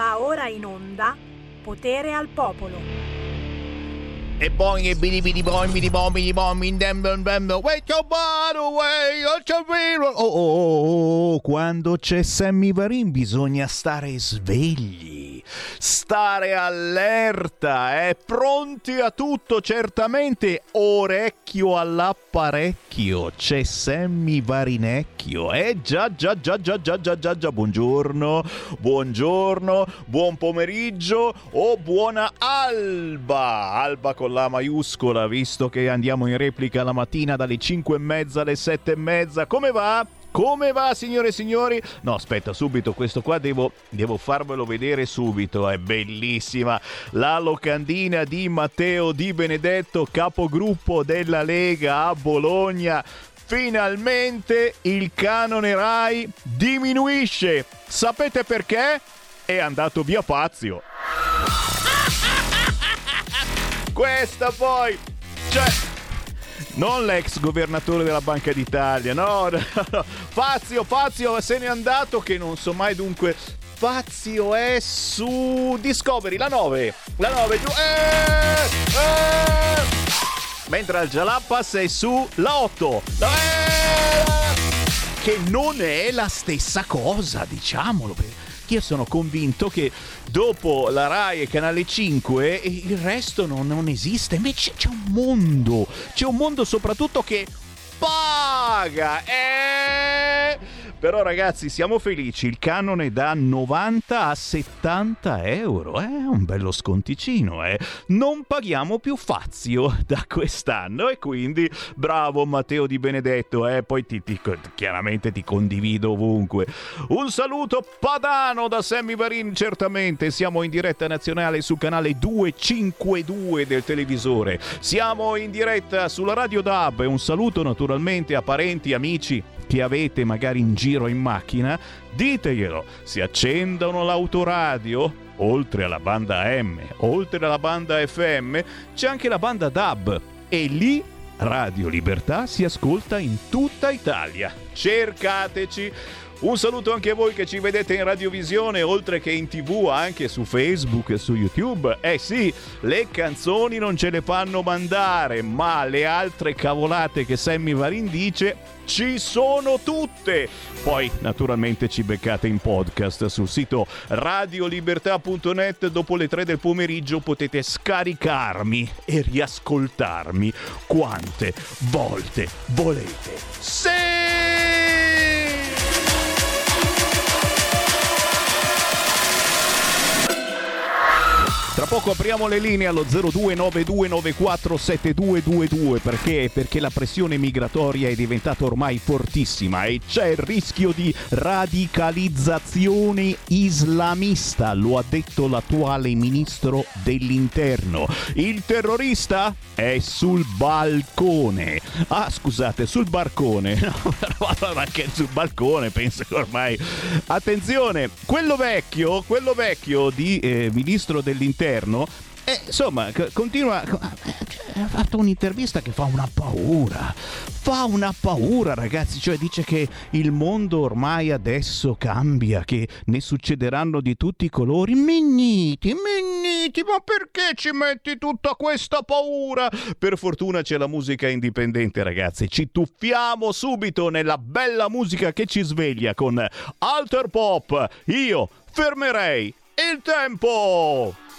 Va ora in onda Potere al Popolo. E poi e bidi bidi bom bidi bom bidi bom in dem bem wait your body away oh, oh, oh, oh, quando c'è Sammy Varin bisogna stare svegli, stare allerta, eh, pronti a tutto certamente, orecchio all'apparecchio, c'è Sammy Varinecchio, eh già già già già già già già già, buongiorno, buongiorno, buon pomeriggio o buona alba, alba con la maiuscola, visto che andiamo in replica la mattina dalle 5 e mezza alle 7 e mezza. Come va? Come va, signore e signori? No, aspetta, subito, questo qua devo, devo, farvelo vedere subito, è bellissima. La locandina di Matteo Di Benedetto, capogruppo della Lega a Bologna. Finalmente il canone Rai diminuisce. Sapete perché? È andato via Fazio. Questa poi, cioè, non l'ex governatore della Banca d'Italia, no, no, no. Fazio, Fazio se n'è andato che non so mai dunque. Fazio è su Discovery, la 9, la 9 giù, eh, eh. mentre al Jalapas è su la 8, eh, che non è la stessa cosa, diciamolo io sono convinto che dopo la Rai e Canale 5 il resto non, non esiste. Invece c'è un mondo, c'è un mondo soprattutto che paga. Eh però ragazzi siamo felici, il canone da 90 a 70 euro, è eh? un bello sconticino, eh? non paghiamo più Fazio da quest'anno e quindi bravo Matteo Di Benedetto, eh? poi ti, ti, chiaramente ti condivido ovunque. Un saluto padano da Sammy Varin, certamente siamo in diretta nazionale sul canale 252 del televisore, siamo in diretta sulla Radio DAB e un saluto naturalmente a parenti, amici che avete magari in giro in macchina, diteglielo, si accendono l'autoradio, oltre alla banda M, oltre alla banda FM, c'è anche la banda DAB e lì Radio Libertà si ascolta in tutta Italia. Cercateci un saluto anche a voi che ci vedete in radiovisione, oltre che in tv, anche su Facebook e su YouTube. Eh sì, le canzoni non ce le fanno mandare, ma le altre cavolate che Sammy Varin dice ci sono tutte. Poi naturalmente ci beccate in podcast sul sito radiolibertà.net dopo le 3 del pomeriggio potete scaricarmi e riascoltarmi quante volte volete. Sì! Tra poco apriamo le linee allo 0292947222 perché? Perché la pressione migratoria è diventata ormai fortissima e c'è il rischio di radicalizzazione islamista, lo ha detto l'attuale ministro dell'interno. Il terrorista è sul balcone. Ah, scusate, sul barcone. No, anche sul balcone, penso che ormai. Attenzione, quello vecchio, quello vecchio di eh, ministro dell'interno governo e insomma, continua. Ha fatto un'intervista che fa una paura. Fa una paura, ragazzi. Cioè, dice che il mondo ormai adesso cambia, che ne succederanno di tutti i colori. Minniti, minniti, ma perché ci metti tutta questa paura? Per fortuna c'è la musica indipendente, ragazzi. Ci tuffiamo subito nella bella musica che ci sveglia con Alter Pop. Io fermerei il tempo!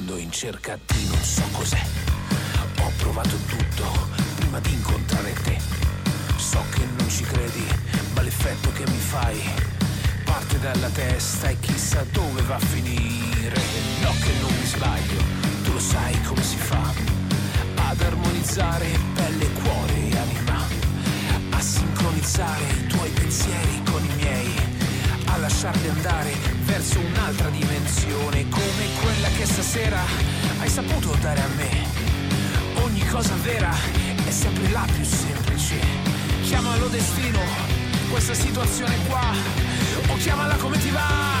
Mondo in cerca di non so cos'è. Ho provato tutto prima di incontrare te. So che non ci credi, ma l'effetto che mi fai parte dalla testa e chissà dove va a finire. No che non mi sbaglio, tu lo sai come si fa. Ad armonizzare pelle, cuore e anima. A sincronizzare i tuoi pensieri con i miei. A lasciarli andare verso un'altra dimensione come quella che stasera hai saputo dare a me. Ogni cosa vera è sempre la più semplice. Chiamalo destino, questa situazione qua, o chiamala come ti va.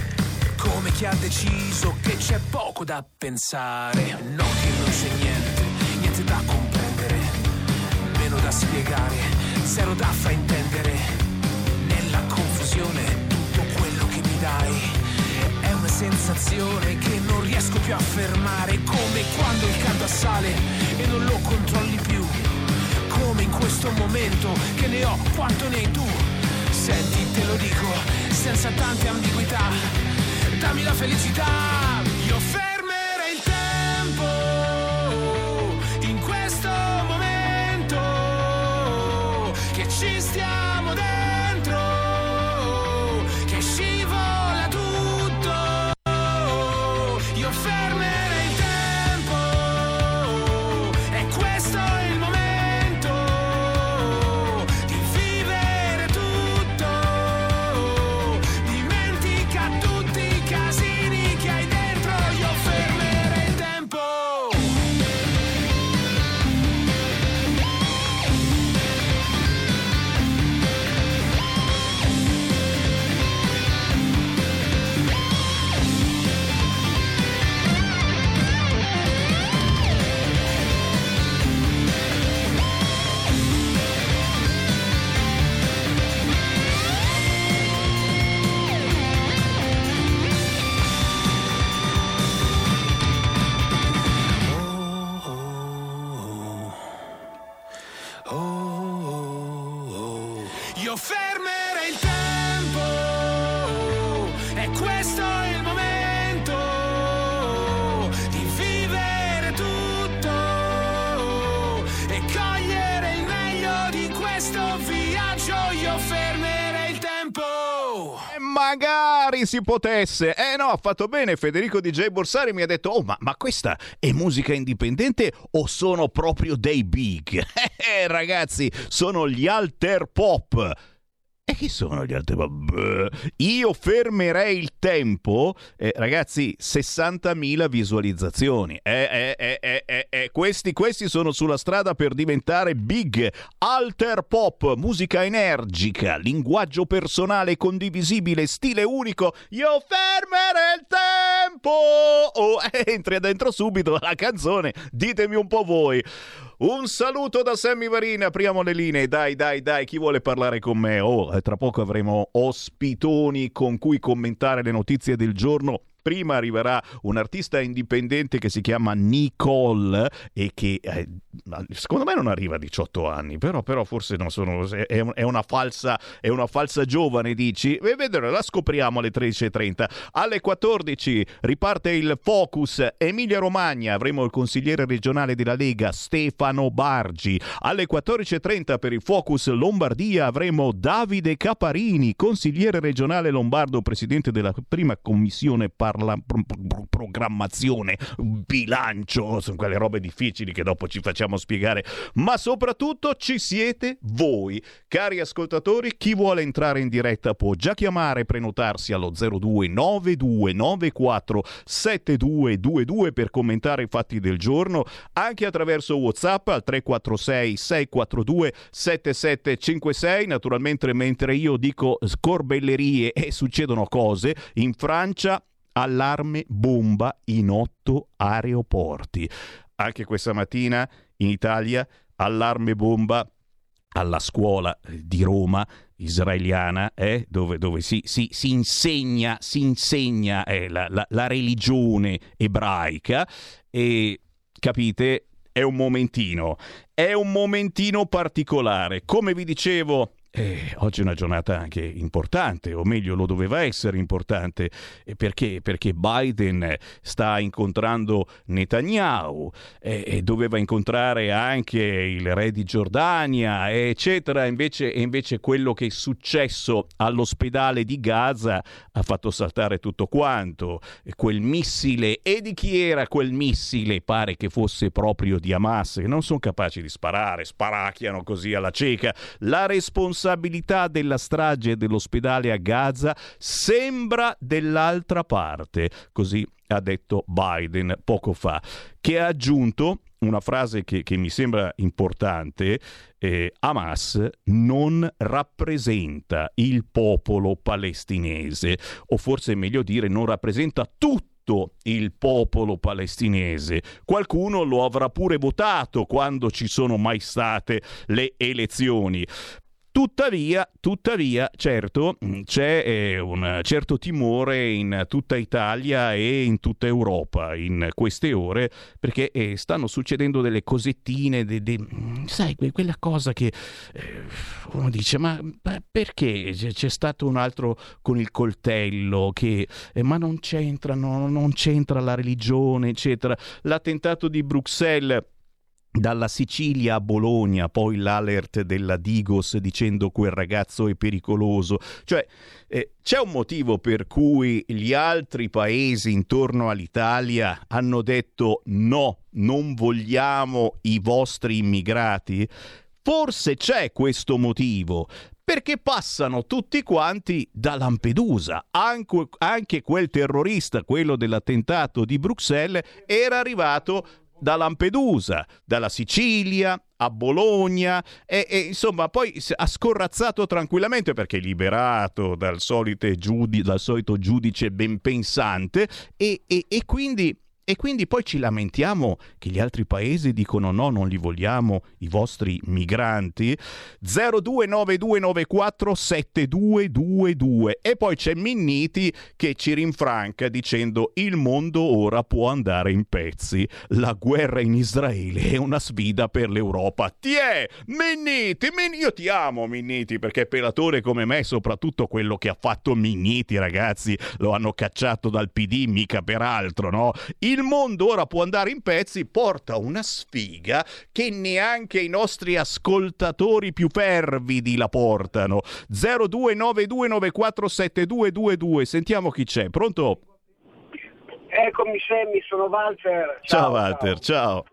come chi ha deciso che c'è poco da pensare, no che non c'è niente, niente da comprendere, meno da spiegare, zero da fraintendere, nella confusione tutto quello che mi dai è una sensazione che non riesco più a fermare, come quando il canto assale e non lo controlli più, come in questo momento che ne ho quanto ne hai tu. Senti, te lo dico, senza tante ambiguità, dammi la felicità, io fermerei magari si potesse. Eh no, ha fatto bene Federico DJ Borsari mi ha detto "Oh, ma, ma questa è musica indipendente o sono proprio dei big?" Eh, ragazzi, sono gli alter pop. E chi sono gli altri? Vabbè. Io fermerei il tempo, eh, ragazzi, 60.000 visualizzazioni. Eh, eh, eh, eh, eh, Questi, questi sono sulla strada per diventare big. Alter pop, musica energica, linguaggio personale condivisibile, stile unico. Io fermerei il tempo! Oh, entri dentro subito la canzone, ditemi un po' voi. Un saluto da Sammy Varina, apriamo le linee, dai dai dai, chi vuole parlare con me? Oh, eh, tra poco avremo ospitoni con cui commentare le notizie del giorno. Prima arriverà un artista indipendente che si chiama Nicole e che eh, secondo me non arriva a 18 anni, però, però forse sono, è, è una falsa, è una falsa giovane, dici? E vedremo, la scopriamo alle 13.30. Alle 14 riparte il Focus Emilia Romagna, avremo il consigliere regionale della Lega Stefano Bargi. Alle 14.30 per il Focus Lombardia avremo Davide Caparini, consigliere regionale lombardo, presidente della prima commissione parla- pro- pro- programmazione, bilancio, sono quelle robe difficili che dopo ci facciamo spiegare, ma soprattutto ci siete voi. Cari ascoltatori, chi vuole entrare in diretta può già chiamare e prenotarsi allo 029294 7222 per commentare i fatti del giorno, anche attraverso WhatsApp al 346 642 7756. Naturalmente mentre io dico scorbellerie e succedono cose, in Francia allarme bomba in otto aeroporti. Anche questa mattina in Italia allarme bomba alla scuola di Roma israeliana, eh, dove, dove si, si- si insegna, si insegna eh, la, la- la religione ebraica e capite, è un momentino, è un momentino particolare. Come vi dicevo, eh, oggi è una giornata anche importante, o meglio lo doveva essere importante, perché, perché Biden sta incontrando Netanyahu, e doveva incontrare anche il re di Giordania, eccetera. Invece, invece quello che è successo all'ospedale di Gaza ha fatto saltare tutto quanto. Quel missile, e di chi era quel missile? Pare che fosse proprio di Hamas, che non sono capaci di sparare, sparacchiano così alla cieca. La responsabilità della strage dell'ospedale a Gaza sembra dell'altra parte. Così ha detto Biden poco fa, che ha aggiunto una frase che, che mi sembra importante, eh, Hamas non rappresenta il popolo palestinese, o forse è meglio dire non rappresenta tutto il popolo palestinese. Qualcuno lo avrà pure votato quando ci sono mai state le elezioni. Tuttavia, tuttavia, certo, c'è eh, un certo timore in tutta Italia e in tutta Europa in queste ore perché eh, stanno succedendo delle cosettine, de, de, sai, quella cosa che eh, uno dice, ma, perché c'è stato un altro con il coltello che, ma non c'entra, no, non c'entra la religione, eccetera. L'attentato di Bruxelles dalla Sicilia a Bologna, poi l'alert della Digos dicendo quel ragazzo è pericoloso. Cioè, eh, c'è un motivo per cui gli altri paesi intorno all'Italia hanno detto no, non vogliamo i vostri immigrati? Forse c'è questo motivo, perché passano tutti quanti da Lampedusa. Anche, anche, quel terrorista, quello dell'attentato di Bruxelles, era arrivato da Lampedusa, dalla Sicilia a Bologna e, e, insomma poi ha scorrazzato tranquillamente perché liberato dal, giudi, dal solito giudice ben pensante e, e, e quindi e quindi poi ci lamentiamo che gli altri paesi dicono no, non li vogliamo, i vostri migranti. 0292947222 e poi c'è Minniti che ci rinfranca dicendo il mondo ora può andare in pezzi. La guerra in Israele è una sfida per l'Europa. Ti è Minniti, Min- io ti amo Minniti perché pelatore come me, soprattutto quello che ha fatto Minniti, ragazzi, lo hanno cacciato dal PD, mica per altro, no? il mondo ora può andare in pezzi, porta una sfiga che neanche i nostri ascoltatori più fervidi la portano. 0292947222. Sentiamo chi c'è. Pronto? Eccomi Sammy, sono Walter. Ciao, ciao Walter, ciao.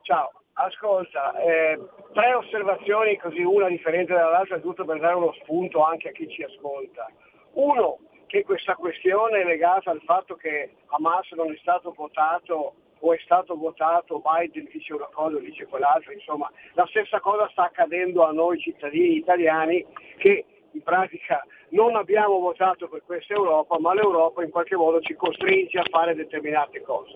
Ciao. Ascolta, eh, tre osservazioni così una differente dall'altra, giusto per dare uno spunto anche a chi ci ascolta. Uno, che questa questione è legata al fatto che Hamas non è stato votato o è stato votato, Biden dice una cosa, dice quell'altra, insomma la stessa cosa sta accadendo a noi cittadini italiani che in pratica non abbiamo votato per questa Europa, ma l'Europa in qualche modo ci costringe a fare determinate cose.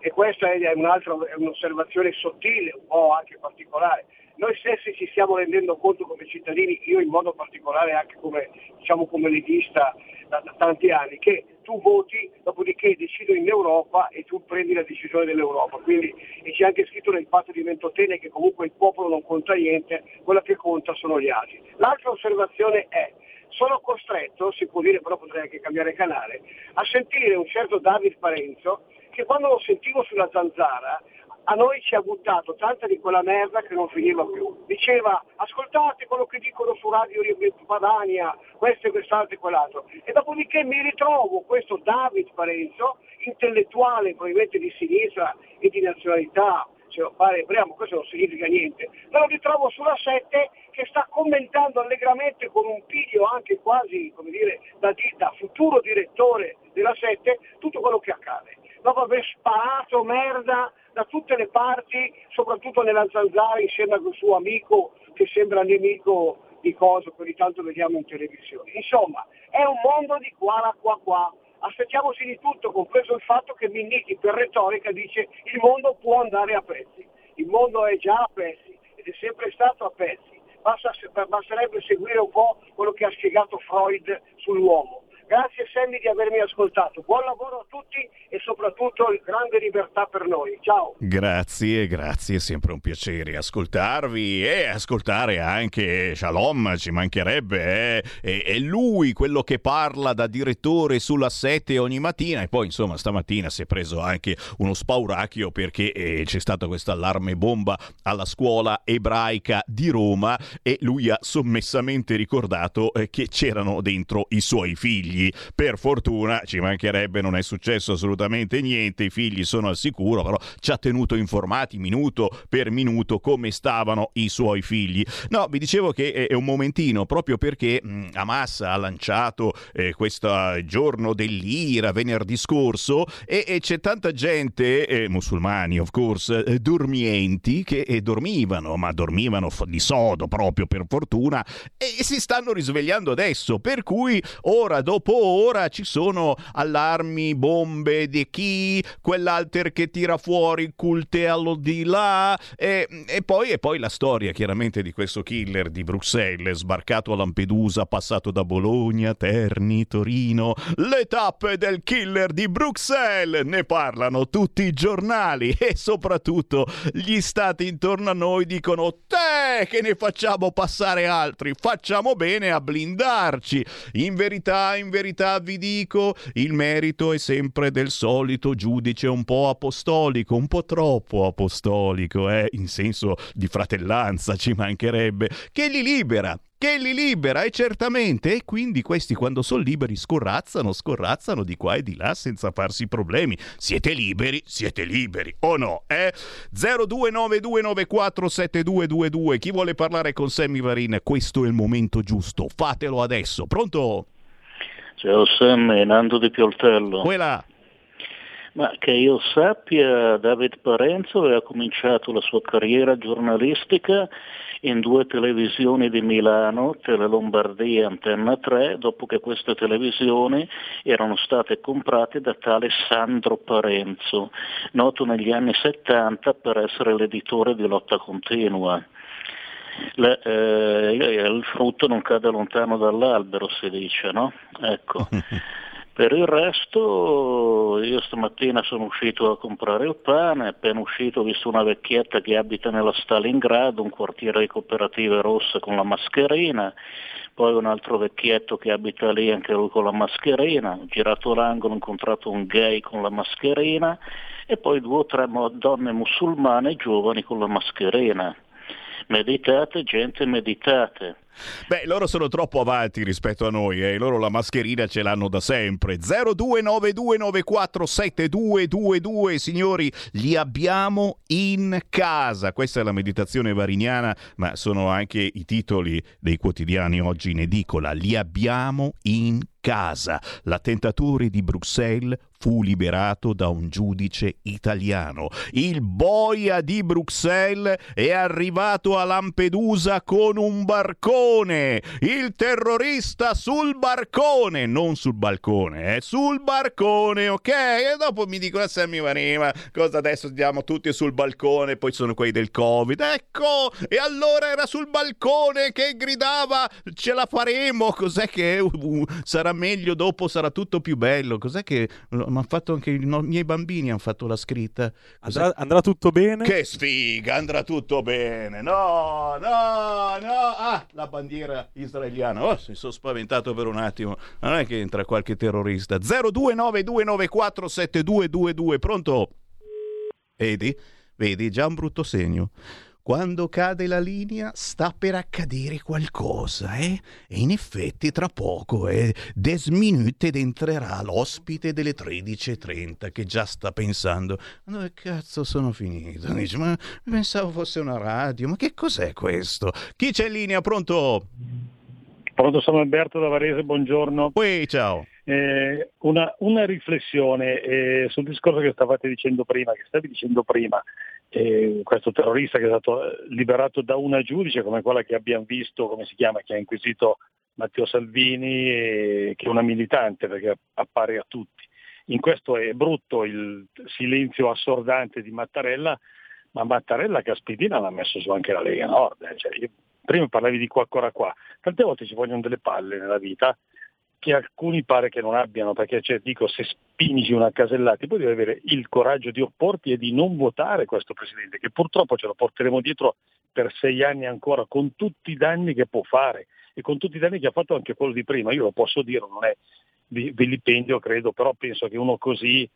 E questa è, è un'osservazione sottile, un po' anche particolare. Noi stessi ci stiamo rendendo conto come cittadini, io in modo particolare anche come, diciamo, come leghista, da, da tanti anni, che tu voti, dopodiché decido in Europa e tu prendi la decisione dell'Europa. Quindi, c'è anche scritto nel patto di Ventotene che comunque il popolo non conta niente, quella che conta sono gli altri. L'altra osservazione è, sono costretto, si può dire però potrei anche cambiare canale, a sentire un certo David Parenzo che quando lo sentivo sulla zanzara a noi ci ha buttato tanta di quella merda che non finiva più. Diceva ascoltate quello che dicono su Radio Padania, questo e quest'altro e quell'altro. E dopodiché mi ritrovo questo David Parenzo, intellettuale probabilmente di sinistra e di nazionalità, se lo pare ebreo, questo non significa niente, me lo ritrovo sulla 7 che sta commentando allegramente con un piglio anche quasi, come dire, da, da futuro direttore della 7, tutto quello che accade. Dopo aver sparato merda da tutte le parti, soprattutto nella zanzara insieme al suo amico che sembra nemico di cosa che ogni tanto vediamo in televisione. Insomma, è un mondo di qua a qua qua. Aspettiamoci di tutto, compreso il fatto che Minniti per retorica dice il mondo può andare a pezzi. Il mondo è già a pezzi ed è sempre stato a pezzi. Basta, basterebbe seguire un po' quello che ha spiegato Freud sull'uomo. Grazie Sammy di avermi ascoltato. Buon lavoro a tutti e soprattutto grande libertà per noi. Ciao. Grazie, grazie, è sempre un piacere ascoltarvi e ascoltare anche Shalom, ci mancherebbe. Eh? È, lui quello che parla da direttore sulla 7 ogni mattina e poi insomma stamattina si è preso anche uno spauracchio perché eh, c'è stata questa allarme bomba alla scuola ebraica di Roma e lui ha sommessamente ricordato eh, che c'erano dentro i suoi figli figli. Per fortuna ci mancherebbe, non è successo assolutamente niente, i figli sono al sicuro, però ci ha tenuto informati minuto per minuto come stavano i suoi figli. No, vi dicevo che è un momentino proprio perché mh, Hamas ha lanciato eh, questo giorno dell'ira venerdì scorso e, e c'è tanta gente, eh, musulmani of course, eh, dormienti che eh, dormivano, ma dormivano di sodo proprio per fortuna e si stanno risvegliando adesso, per cui ora dopo ora ci sono allarmi, bombe di chi, quell'alter che tira fuori culte allo di là e, e, poi, e poi la storia chiaramente di questo killer di Bruxelles sbarcato a Lampedusa, passato da Bologna, Terni, Torino, le tappe del killer di Bruxelles ne parlano tutti i giornali e soprattutto gli stati intorno a noi dicono te che ne facciamo passare altri, facciamo bene a blindarci. In verità, in verità vi dico, il merito è sempre del solito giudice un po' apostolico, un po' troppo apostolico, eh? in senso di fratellanza ci mancherebbe, che li libera che li libera e certamente e quindi questi quando sono liberi scorrazzano, scorrazzano di qua e di là senza farsi problemi. Siete liberi, siete liberi o no? Eh? 0292947222 chi vuole parlare con Sammy Varin, questo è il momento giusto, fatelo adesso. Pronto? Ciao Sammy, Nando di Pioltello. Quella. Ma che io sappia, David Parenzo aveva cominciato la sua carriera giornalistica in due televisioni di Milano, Tele Lombardia e Antenna 3, dopo che queste televisioni erano state comprate da tale Sandro Parenzo, noto negli anni 70 per essere l'editore di Lotta Continua. Le, eh, il frutto non cade lontano dall'albero, si dice, no? Ecco. Per il resto io stamattina sono uscito a comprare il pane, appena uscito ho visto una vecchietta che abita nella Stalingrado, un quartiere di cooperative rosse con la mascherina, poi un altro vecchietto che abita lì anche lui con la mascherina, ho girato l'angolo, ho incontrato un gay con la mascherina e poi due o tre donne musulmane giovani con la mascherina. Meditate, gente, meditate. Beh, loro sono troppo avanti rispetto a noi, eh. loro la mascherina ce l'hanno da sempre. 0292947222, signori, li abbiamo in casa. Questa è la meditazione variniana, ma sono anche i titoli dei quotidiani oggi in edicola. Li abbiamo in casa. L'attentatore di Bruxelles fu liberato da un giudice italiano. Il boia di Bruxelles è arrivato a Lampedusa con un barcone. Il terrorista sul barcone, non sul balcone, eh, sul barcone, ok? E dopo mi dicono a Sammy Vanima, cosa adesso andiamo tutti sul balcone, poi sono quelli del Covid. Ecco, e allora era sul balcone che gridava ce la faremo, cos'è che uh, sarà meglio dopo, sarà tutto più bello. Cos'è che ma hanno fatto anche i no, miei bambini hanno fatto la scritta. Andrà, andrà, tutto bene? Che sfiga, andrà tutto bene. No, no, no. Ah, la bandiera israeliana. Oh, mi sono spaventato per un attimo. Non è che entra qualche terrorista. 0292947222. Pronto? Vedi? Vedi, già un brutto segno. Quando cade la linea sta per accadere qualcosa, eh? E in effetti tra poco, eh, des minute entrerà l'ospite delle 13.30 che già sta pensando dove cazzo sono finito? Dice, ma pensavo fosse una radio, ma che cos'è questo? Chi c'è in linea? Pronto? Pronto, sono Alberto da Varese, buongiorno. Poi, ciao. Eh, una, una, riflessione eh, sul discorso che stavate dicendo prima, che stavi dicendo prima, eh, questo terrorista che è stato liberato da una giudice come quella che abbiamo visto, come si chiama, che ha inquisito Matteo Salvini, che è una militante perché appare a tutti. In questo è brutto il silenzio assordante di Mattarella, ma Mattarella Caspidina l'ha messo su anche la Lega Nord. Eh. Cioè, io, prima parlavi di qua ancora qua, tante volte ci vogliono delle palle nella vita che alcuni pare che non abbiano, perché cioè, dico se spingi una casellata, poi devi avere il coraggio di opporti e di non votare questo Presidente, che purtroppo ce lo porteremo dietro per sei anni ancora, con tutti i danni che può fare e con tutti i danni che ha fatto anche quello di prima. Io lo posso dire, non è vilipendio credo, però penso che uno così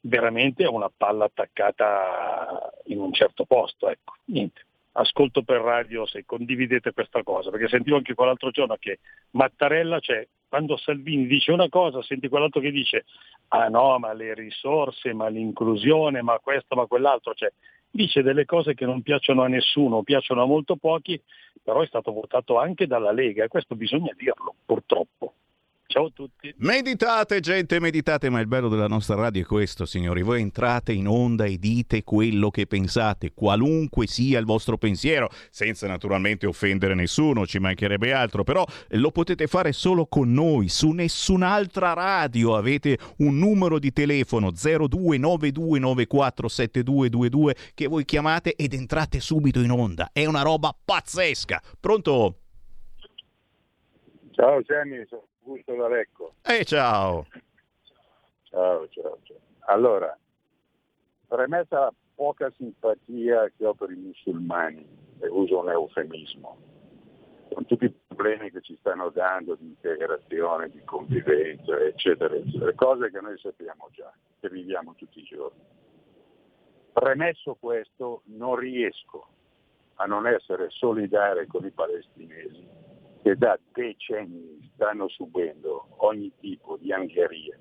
veramente ha una palla attaccata in un certo posto. Ecco, niente ascolto per radio se condividete questa cosa, perché sentivo anche quell'altro giorno che Mattarella, cioè quando Salvini dice una cosa, senti quell'altro che dice ah no, ma le risorse, ma l'inclusione, ma questo, ma quell'altro, cioè dice delle cose che non piacciono a nessuno, piacciono a molto pochi, però è stato votato anche dalla Lega e questo bisogna dirlo, purtroppo. Ciao a tutti. Meditate, gente, meditate, ma il bello della nostra radio è questo, signori. Voi entrate in onda e dite quello che pensate, qualunque sia il vostro pensiero, senza naturalmente offendere nessuno, ci mancherebbe altro, però lo potete fare solo con noi, su nessun'altra radio. Avete un numero di telefono 0292947222 che voi chiamate ed entrate subito in onda. È una roba pazzesca. Pronto? Ciao Jenny, sono Augusto da Lecco. E eh, ciao. Ciao, ciao, ciao. Allora, premessa la poca simpatia che ho per i musulmani, e uso un eufemismo, con tutti i problemi che ci stanno dando di integrazione, di convivenza, eccetera, eccetera, cose che noi sappiamo già, che viviamo tutti i giorni. Premesso questo, non riesco a non essere solidale con i palestinesi che da decenni stanno subendo ogni tipo di angherie,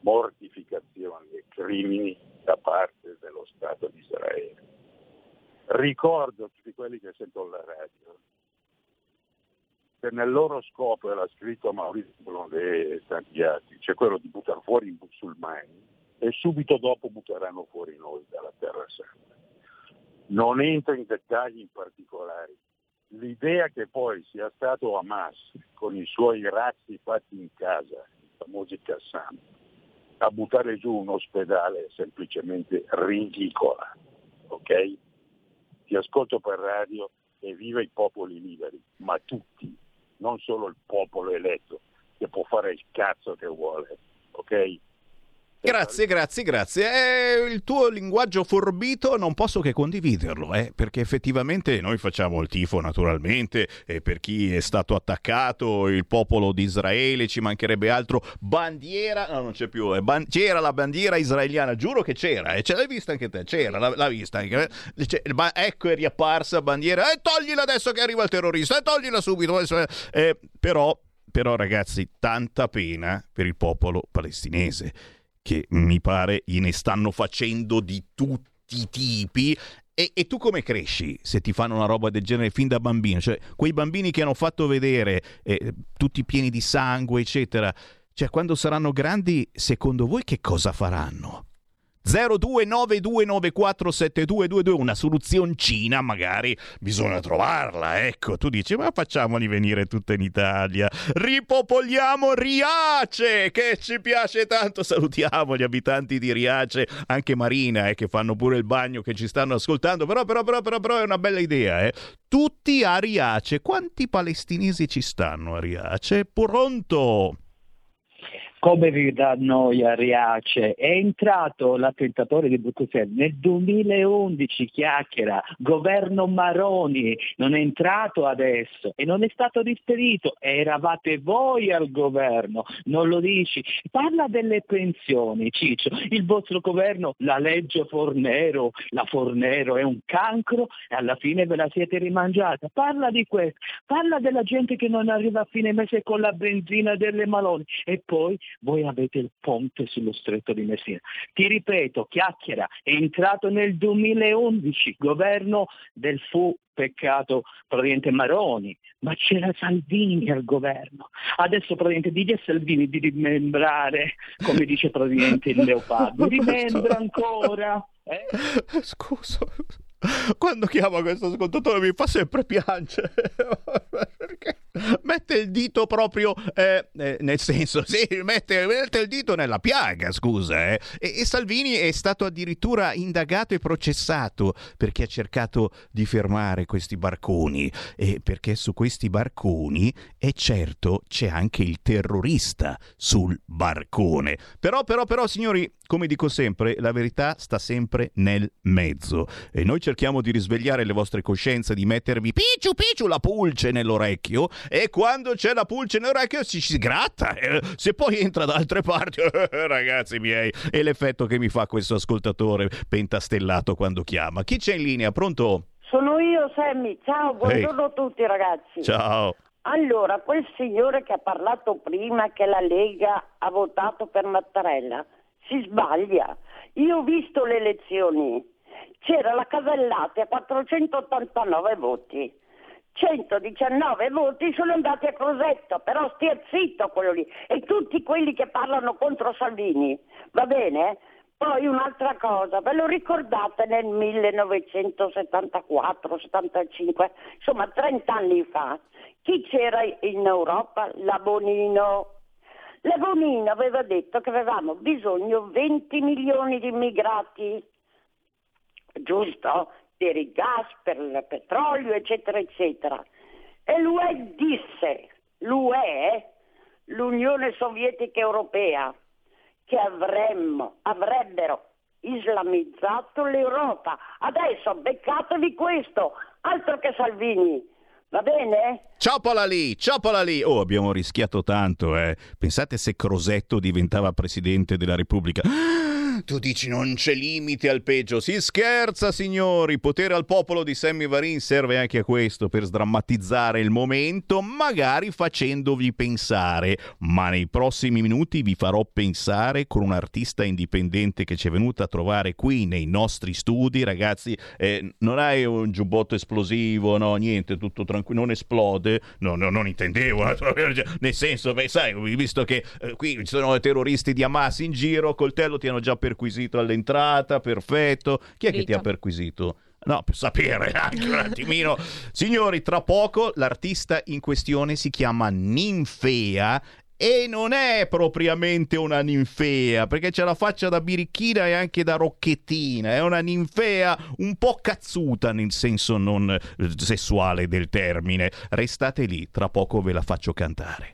mortificazioni e crimini da parte dello Stato di Israele. Ricordo tutti quelli che sento alla radio che nel loro scopo, e l'ha scritto Maurizio Blondet e tanti altri, c'è quello di buttare fuori i musulmani e subito dopo butteranno fuori noi dalla terra santa. Non entro in dettagli in particolari, l'idea che poi sia stato Hamas con i suoi razzi fatti in casa, i famosi Qassam, a buttare giù un ospedale è semplicemente ridicola. Ok? Ti ascolto per radio e viva i popoli liberi, ma tutti, non solo il popolo eletto, che può fare il cazzo che vuole. Ok? Grazie, grazie, grazie. È il tuo linguaggio forbito non posso che condividerlo, eh, perché effettivamente noi facciamo il tifo naturalmente e per chi è stato attaccato, il popolo di Israele, ci mancherebbe altro, bandiera, no non c'è più, eh, ban- c'era la bandiera israeliana, giuro che c'era, e eh, ce l'hai vista anche te, c'era, l'ha, l'ha vista anche te. ecco è riapparsa bandiera, e eh, toglila adesso che arriva il terrorista, e toglila subito. Eh, però, però ragazzi, tanta pena per il popolo palestinese che mi pare gliene stanno facendo di tutti i tipi. E, e, tu come cresci se ti fanno una roba del genere fin da bambino? Cioè, quei bambini che hanno fatto vedere eh, tutti pieni di sangue, eccetera, cioè, quando saranno grandi, secondo voi che cosa faranno? 0292947222 una soluzioncina magari. Bisogna trovarla ecco. Tu dici ma facciamoli venire tutta in Italia. Ripopoliamo Riace che ci piace tanto. Salutiamo gli abitanti di Riace anche Marina eh, che fanno pure il bagno che ci stanno ascoltando. Però però però però, però è una bella idea eh. Tutti a Riace. Quanti palestinesi ci stanno a Riace? Pronto come vi dà noia Riace, è entrato l'attentatore di Bruxelles nel 2011, chiacchiera, governo Maroni, non è entrato adesso e non è stato rispedito, eravate voi al governo, non lo dici. Parla delle pensioni, Ciccio, il vostro governo, la legge Fornero, la Fornero è un cancro e alla fine ve la siete rimangiata. Parla di questo, parla della gente che non arriva a fine mese con la benzina delle maloni e poi voi avete il ponte sullo stretto di Messina. Ti ripeto, chiacchiera, è entrato nel 2011, governo del fu peccato praticamente Maroni, ma c'era Salvini al governo. Adesso praticamente digli a Salvini di rimembrare, come dice praticamente il Leopardo, rimembra ancora. Eh? Scusa, quando chiama questo ascoltatore mi fa sempre piangere perché mette il dito proprio eh, eh, nel senso sì, mette, mette, il dito nella piaga scusa eh. e, e, Salvini è stato addirittura indagato e processato perché ha cercato di fermare questi barconi. E perché su questi barconi è certo c'è anche il terrorista sul barcone. Però però però signori come dico sempre la verità sta sempre nel mezzo. E noi cerchiamo di risvegliare le vostre coscienze, di mettervi picciu picciu la pulce nell'orecchio e quando c'è la pulce nell'orecchio si, si gratta. Eh, se poi entra da altre parti, ragazzi miei, è l'effetto che mi fa questo ascoltatore pentastellato quando chiama. Chi c'è in linea? Pronto? Sono io, Sammy. Ciao, buongiorno hey. a tutti ragazzi. Ciao. Allora, quel signore che ha parlato prima che la Lega ha votato per Mattarella, si sbaglia. Io ho visto le elezioni, c'era la Casellati a 489 voti. 119 voti sono andati a Crosetto, però stia zitto quello lì. E tutti quelli che parlano contro Salvini, va bene? Poi un'altra cosa, ve lo ricordate nel 1974-75, insomma 30 anni fa, chi c'era in Europa? La Bonino. La Bonino aveva detto che avevamo bisogno 20 milioni di immigrati, giusto? Per il gas, per il petrolio, eccetera, eccetera. E l'UE disse, l'UE, l'Unione Sovietica Europea, che avremmo, avrebbero islamizzato l'Europa. Adesso beccatevi questo, altro che Salvini. Va bene? Ciapola lì, ciapola lì. Oh, abbiamo rischiato tanto, eh. Pensate se Crosetto diventava presidente della Repubblica. Tu dici non c'è limite al peggio. Si scherza, signori. Potere al popolo di Sammy Varin serve anche a questo, per sdrammatizzare il momento, magari facendovi pensare. Ma nei prossimi minuti vi farò pensare con un artista indipendente che ci è venuto a trovare qui nei nostri studi. Ragazzi, eh, non hai un giubbotto esplosivo, no, niente, tutto tranquillo, non esplode. No, no, non intendevo. Nel senso, beh, sai, visto che eh, qui ci sono terroristi di Hamas in giro, coltello ti hanno già perquisito all'entrata, perfetto. Chi è che ti ha perquisito? No, per sapere anche un attimino. Signori, tra poco l'artista in questione si chiama Ninfea e non è propriamente una ninfea, perché c'è la faccia da birichina e anche da rocchettina. È una ninfea un po' cazzuta nel senso non eh, sessuale del termine. Restate lì, tra poco ve la faccio cantare.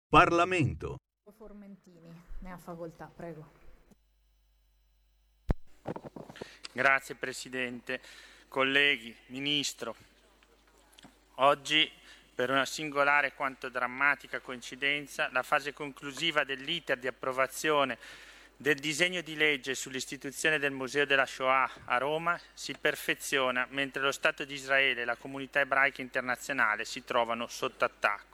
Parlamento. Formentini, ne ha facoltà, prego. Grazie Presidente, colleghi, Ministro. Oggi, per una singolare quanto drammatica coincidenza, la fase conclusiva dell'iter di approvazione del disegno di legge sull'istituzione del Museo della Shoah a Roma si perfeziona mentre lo Stato di Israele e la comunità ebraica internazionale si trovano sotto attacco.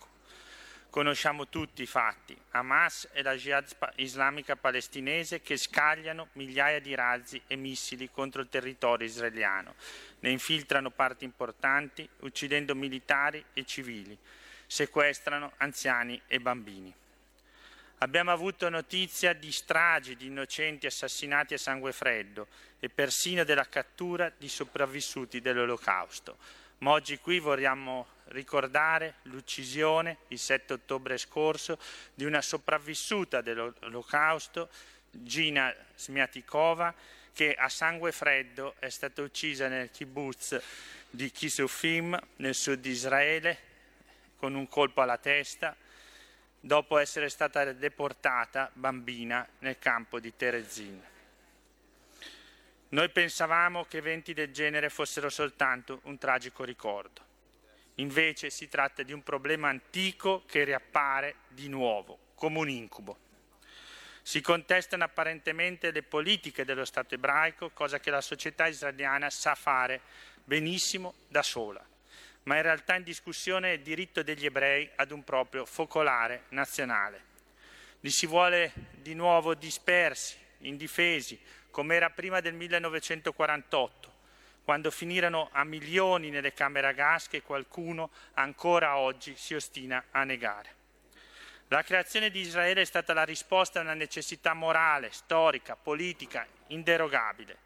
Conosciamo tutti i fatti. Hamas e la Jihad islamica palestinese che scagliano migliaia di razzi e missili contro il territorio israeliano. Ne infiltrano parti importanti, uccidendo militari e civili. Sequestrano anziani e bambini. Abbiamo avuto notizia di stragi di innocenti assassinati a sangue freddo e persino della cattura di sopravvissuti dell'Olocausto. Ma oggi qui vogliamo ricordare l'uccisione il 7 ottobre scorso di una sopravvissuta dell'Olocausto, Gina Smiatikova, che a sangue freddo è stata uccisa nel kibbutz di Kisufim nel sud di Israele con un colpo alla testa dopo essere stata deportata bambina nel campo di Terezin. Noi pensavamo che eventi del genere fossero soltanto un tragico ricordo. Invece si tratta di un problema antico che riappare di nuovo, come un incubo. Si contestano apparentemente le politiche dello Stato ebraico, cosa che la società israeliana sa fare benissimo da sola, ma in realtà in discussione è il diritto degli ebrei ad un proprio focolare nazionale. Li si vuole di nuovo dispersi, indifesi, come era prima del 1948, quando finirono a milioni nelle camere a gas che qualcuno ancora oggi si ostina a negare. La creazione di Israele è stata la risposta a una necessità morale, storica, politica, inderogabile.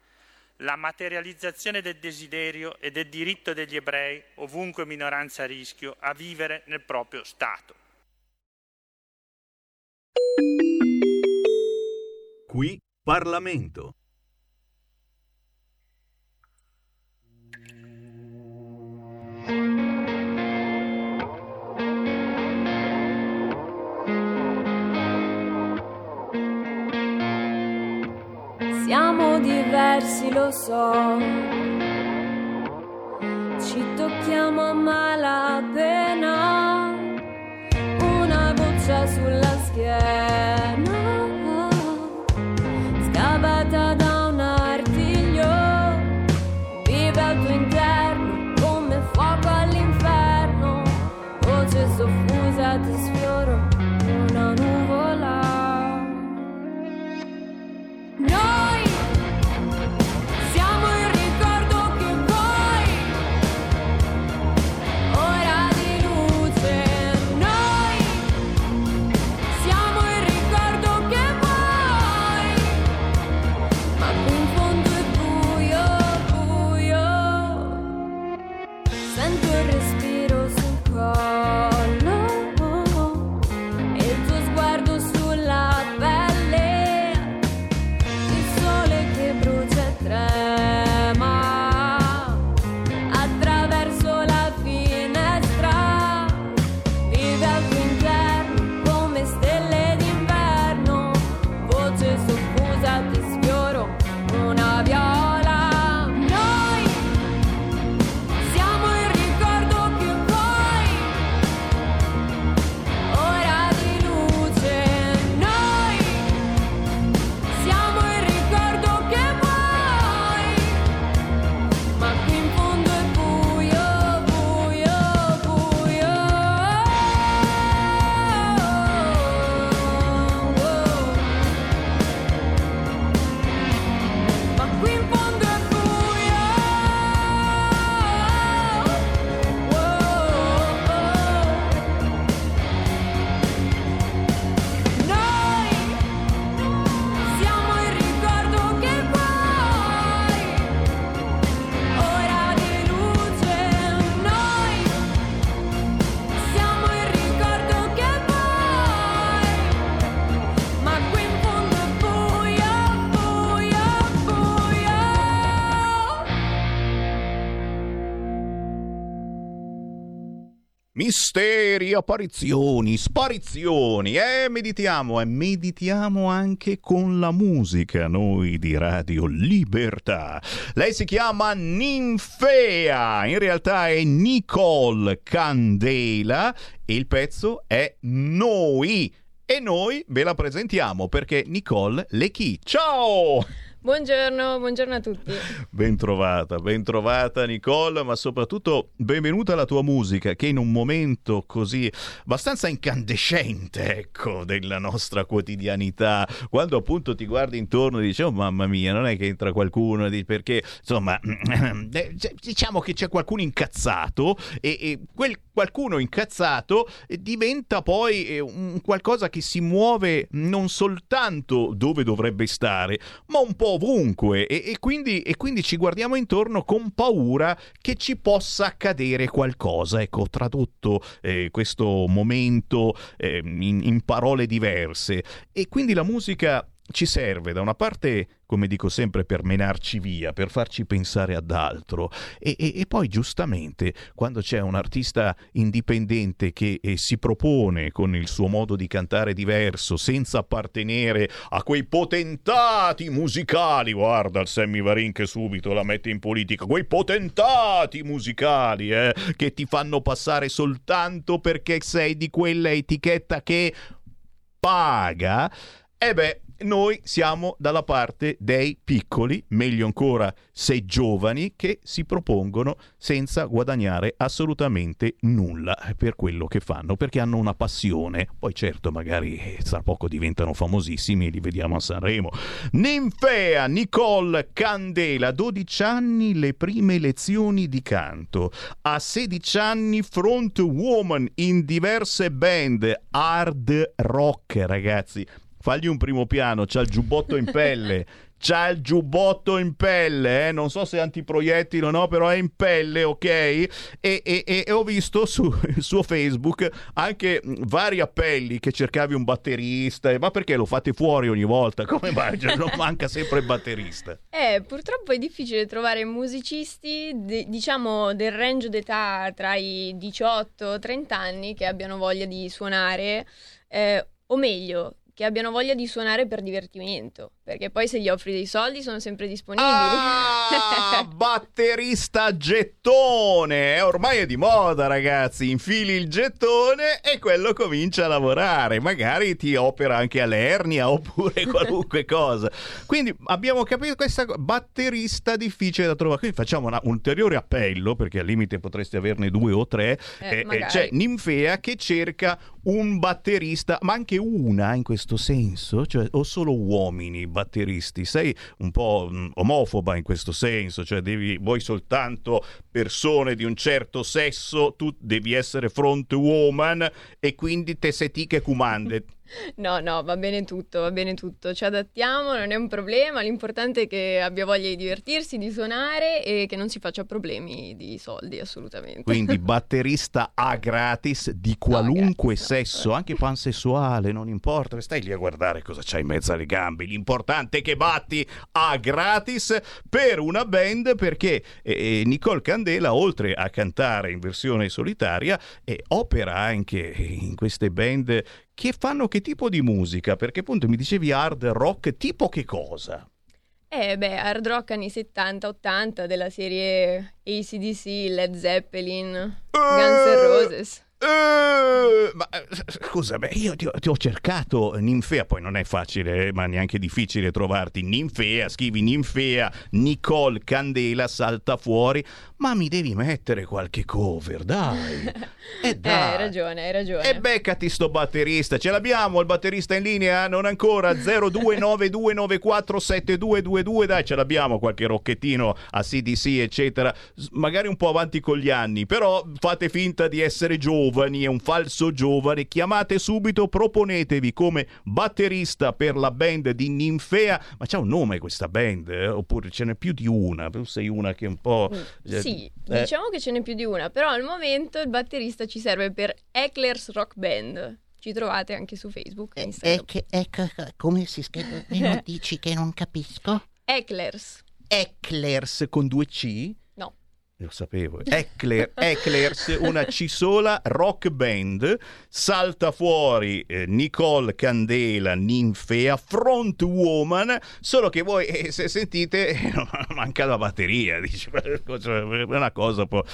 La materializzazione del desiderio e del diritto degli ebrei, ovunque minoranza a rischio, a vivere nel proprio Stato. Qui Parlamento. Diversi, lo so. Ci tocchiamo a malapena. Una goccia sulla schiena. Misteri, apparizioni, sparizioni. E meditiamo, e meditiamo anche con la musica, noi di Radio Libertà. Lei si chiama Ninfea, in realtà è Nicole Candela e il pezzo è Noi. E noi ve la presentiamo perché Nicole le chi? Ciao! Buongiorno, buongiorno a tutti. Bentrovata, bentrovata Nicole, ma soprattutto benvenuta alla tua musica che in un momento così abbastanza incandescente, ecco, della nostra quotidianità, quando appunto ti guardi intorno e dici, oh mamma mia, non è che entra qualcuno, perché insomma, eh, diciamo che c'è qualcuno incazzato e, e quel qualcuno incazzato diventa poi eh, un qualcosa che si muove non soltanto dove dovrebbe stare, ma un po' ovunque e, e quindi, e quindi ci guardiamo intorno con paura che ci possa accadere qualcosa. Ecco, tradotto eh, questo momento eh, in, in parole diverse e quindi la musica ci serve da una parte, come dico sempre, per menarci via, per farci pensare ad altro. E, e- e poi giustamente quando c'è un artista indipendente che eh, si propone con il suo modo di cantare diverso, senza appartenere a quei potentati musicali, guarda il Sammy Varin che subito la mette in politica, quei potentati musicali eh, che ti fanno passare soltanto perché sei di quella etichetta che paga, e beh, noi siamo dalla parte dei piccoli, meglio ancora se giovani, che si propongono senza guadagnare assolutamente nulla per quello che fanno, perché hanno una passione. Poi certo, magari eh, tra poco diventano famosissimi e li vediamo a Sanremo. Ninfea Nicole Candela, 12 anni le prime lezioni di canto, a 16 anni front woman in diverse band hard rock, ragazzi. Fagli un primo piano, c'ha il giubbotto in pelle. C'ha il giubbotto in pelle, eh? non so se è antiproiettile o no, però è in pelle, ok? E, e- e- ho visto sul suo Facebook anche mh, vari appelli che cercavi un batterista, ma perché lo fate fuori ogni volta? Come mai? Cioè, non manca sempre il batterista. Eh, purtroppo è difficile trovare musicisti, de- diciamo, del range d'età tra i 18 e 30 anni che abbiano voglia di suonare, eh, o meglio, che abbiano voglia di suonare per divertimento, perché poi se gli offri dei soldi sono sempre disponibili. Ah, batterista gettone! Eh, Ormai è di moda, ragazzi. Infili il gettone e quello comincia a lavorare. Magari ti opera anche all'ernia oppure qualunque cosa. Quindi abbiamo capito questa batterista difficile da trovare. Quindi facciamo un ulteriore appello, perché al limite potresti averne due o tre. Eh, Eh, c'è Ninfea che cerca un batterista, ma anche una in questo senso, cioè, o solo uomini batteristi? Sei un po' mm, omofoba in questo senso, cioè devi, vuoi soltanto persone di un certo sesso, tu devi essere front woman e quindi te sei ti che comande. No, no, va bene tutto, va bene tutto, ci adattiamo, non è un problema, l'importante è che abbia voglia di divertirsi, di suonare e che non si faccia problemi di soldi, assolutamente. Quindi batterista a gratis di qualunque sesso, anche pansessuale, non importa, stai lì a guardare cosa c'hai in mezzo alle gambe. L'importante è che batti a gratis per una band perché eh, Nicole Candela, oltre a cantare in versione solitaria, eh, opera anche in queste band che fanno che tipo di musica? Perché appunto mi dicevi hard rock, tipo che cosa? Eh beh, hard rock anni 70-80 della serie ACDC, Led Zeppelin, Guns N' Roses. Eh, ma eh, scusa, beh, io ti ho, ti ho cercato Ninfea, poi non è facile, eh, ma neanche difficile trovarti. Ninfea, scrivi Ninfea, Nicole Candela salta fuori, ma mi devi mettere qualche cover, dai. Eh, dai. hai ragione, hai ragione. E beccati sto batterista, ce l'abbiamo il batterista in linea? Non ancora 0292947222, dai ce l'abbiamo qualche rocchettino a CDC eccetera, magari un po' avanti con gli anni, però fate finta di essere giovani, è un falso giovane, chiamate subito, proponetevi come batterista per la band di Ninfea, ma c'ha un nome questa band? eh? Oppure ce n'è più di una? Tu sei una che un po'... eh, Sì, eh, diciamo che ce n'è più di una, però al momento il batterista ci serve per Ecklers Rock Band. Ci trovate anche su Facebook e Instagram. Ecco, ecco, come si scrive? E non dici che non capisco? Ecklers. Ecklers con due C? Lo sapevo. Eckler, Ecklers, una C sola, rock band, salta fuori eh, Nicole Candela, Ninfea, front woman, solo che voi eh, se sentite eh, manca la batteria, è una cosa po'...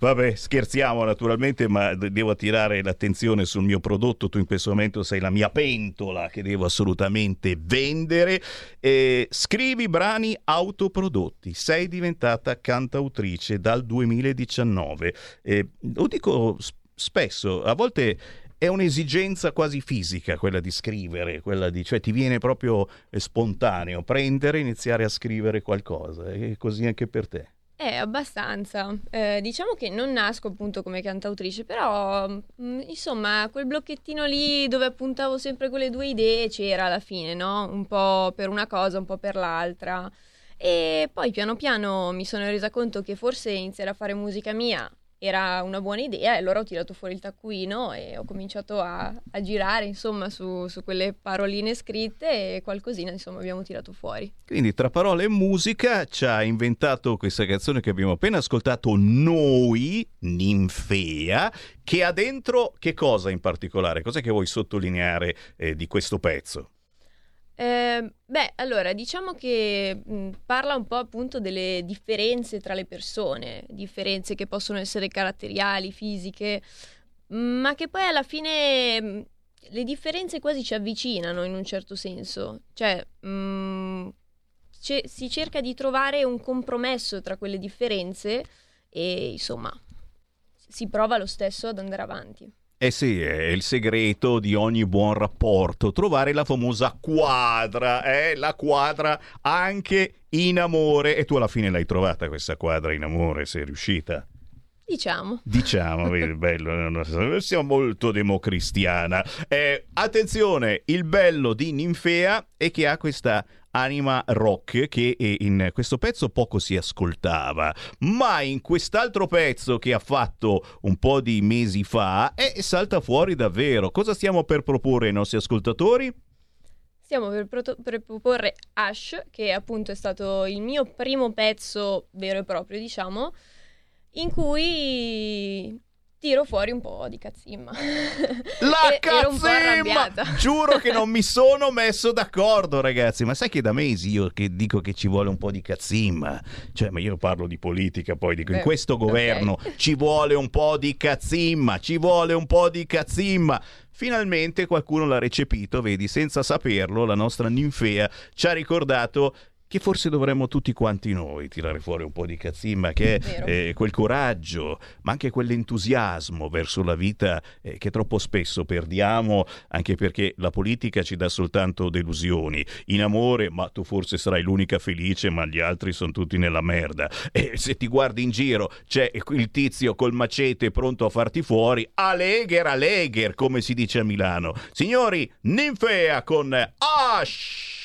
Vabbè, scherziamo naturalmente, ma de- devo attirare l'attenzione sul mio prodotto, tu in questo momento sei la mia pentola che devo assolutamente vendere. Eh, scrivi brani autoprodotti, sei diventata cantautrice dal 2019. Eh, lo dico spesso, a volte è un'esigenza quasi fisica quella di scrivere, quella di, cioè ti viene proprio spontaneo prendere e iniziare a scrivere qualcosa, e così anche per te. Eh, abbastanza. Eh, diciamo che non nasco appunto come cantautrice, però mm, insomma quel blocchettino lì dove appuntavo sempre quelle due idee c'era alla fine, no? Un po' per una cosa, un po' per l'altra. E poi piano piano mi sono resa conto che forse iniziare a fare musica mia era una buona idea e allora ho tirato fuori il taccuino e ho cominciato a, a girare insomma su, su quelle paroline scritte e qualcosina insomma abbiamo tirato fuori. Quindi tra parole e musica ci ha inventato questa canzone che abbiamo appena ascoltato Noi, Ninfea, che ha dentro che cosa in particolare? Cos'è che vuoi sottolineare eh, di questo pezzo? Eh, beh, allora, diciamo che mh, parla un po' appunto delle differenze tra le persone, differenze che possono essere caratteriali, fisiche, ma che poi alla fine mh, le differenze quasi ci avvicinano in un certo senso. Cioè, mh, ce- si cerca di trovare un compromesso tra quelle differenze e insomma si prova lo stesso ad andare avanti. Eh sì, è il segreto di ogni buon rapporto, trovare la famosa quadra, eh? la quadra anche in amore. E tu alla fine l'hai trovata questa quadra in amore, sei riuscita? Diciamo. Diciamo, vedi, bello, so, siamo molto democristiana. Eh, attenzione, il bello di Ninfea è che ha questa anima rock che eh, in questo pezzo poco si ascoltava, ma in quest'altro pezzo che ha fatto un po' di mesi fa eh, salta fuori davvero. Cosa stiamo per proporre ai nostri ascoltatori? Stiamo per, proto- per proporre Ash, che appunto è stato il mio primo pezzo vero e proprio, diciamo, in cui tiro fuori un po' di cazzimma. La E- cazzimma! Giuro che non mi sono messo d'accordo, ragazzi. Ma sai che da mesi io che dico che ci vuole un po' di cazzimma. Cioè, ma io parlo di politica, poi dico in Eh, questo ok. governo ci vuole un po' di cazzimma, ci vuole un po' di cazzimma. Finalmente qualcuno l'ha recepito, vedi, senza saperlo, la nostra ninfea ci ha ricordato che forse dovremmo tutti quanti noi tirare fuori un po' di cazzimma, che è eh, quel coraggio, ma anche quell'entusiasmo verso la vita eh, che troppo spesso perdiamo, anche perché la politica ci dà soltanto delusioni. In amore, ma tu forse sarai l'unica felice, ma gli altri sono tutti nella merda. E se ti guardi in giro, c'è il tizio col macete pronto a farti fuori. Alegher, Alegher, come si dice a Milano. Signori, Ninfea con Ash!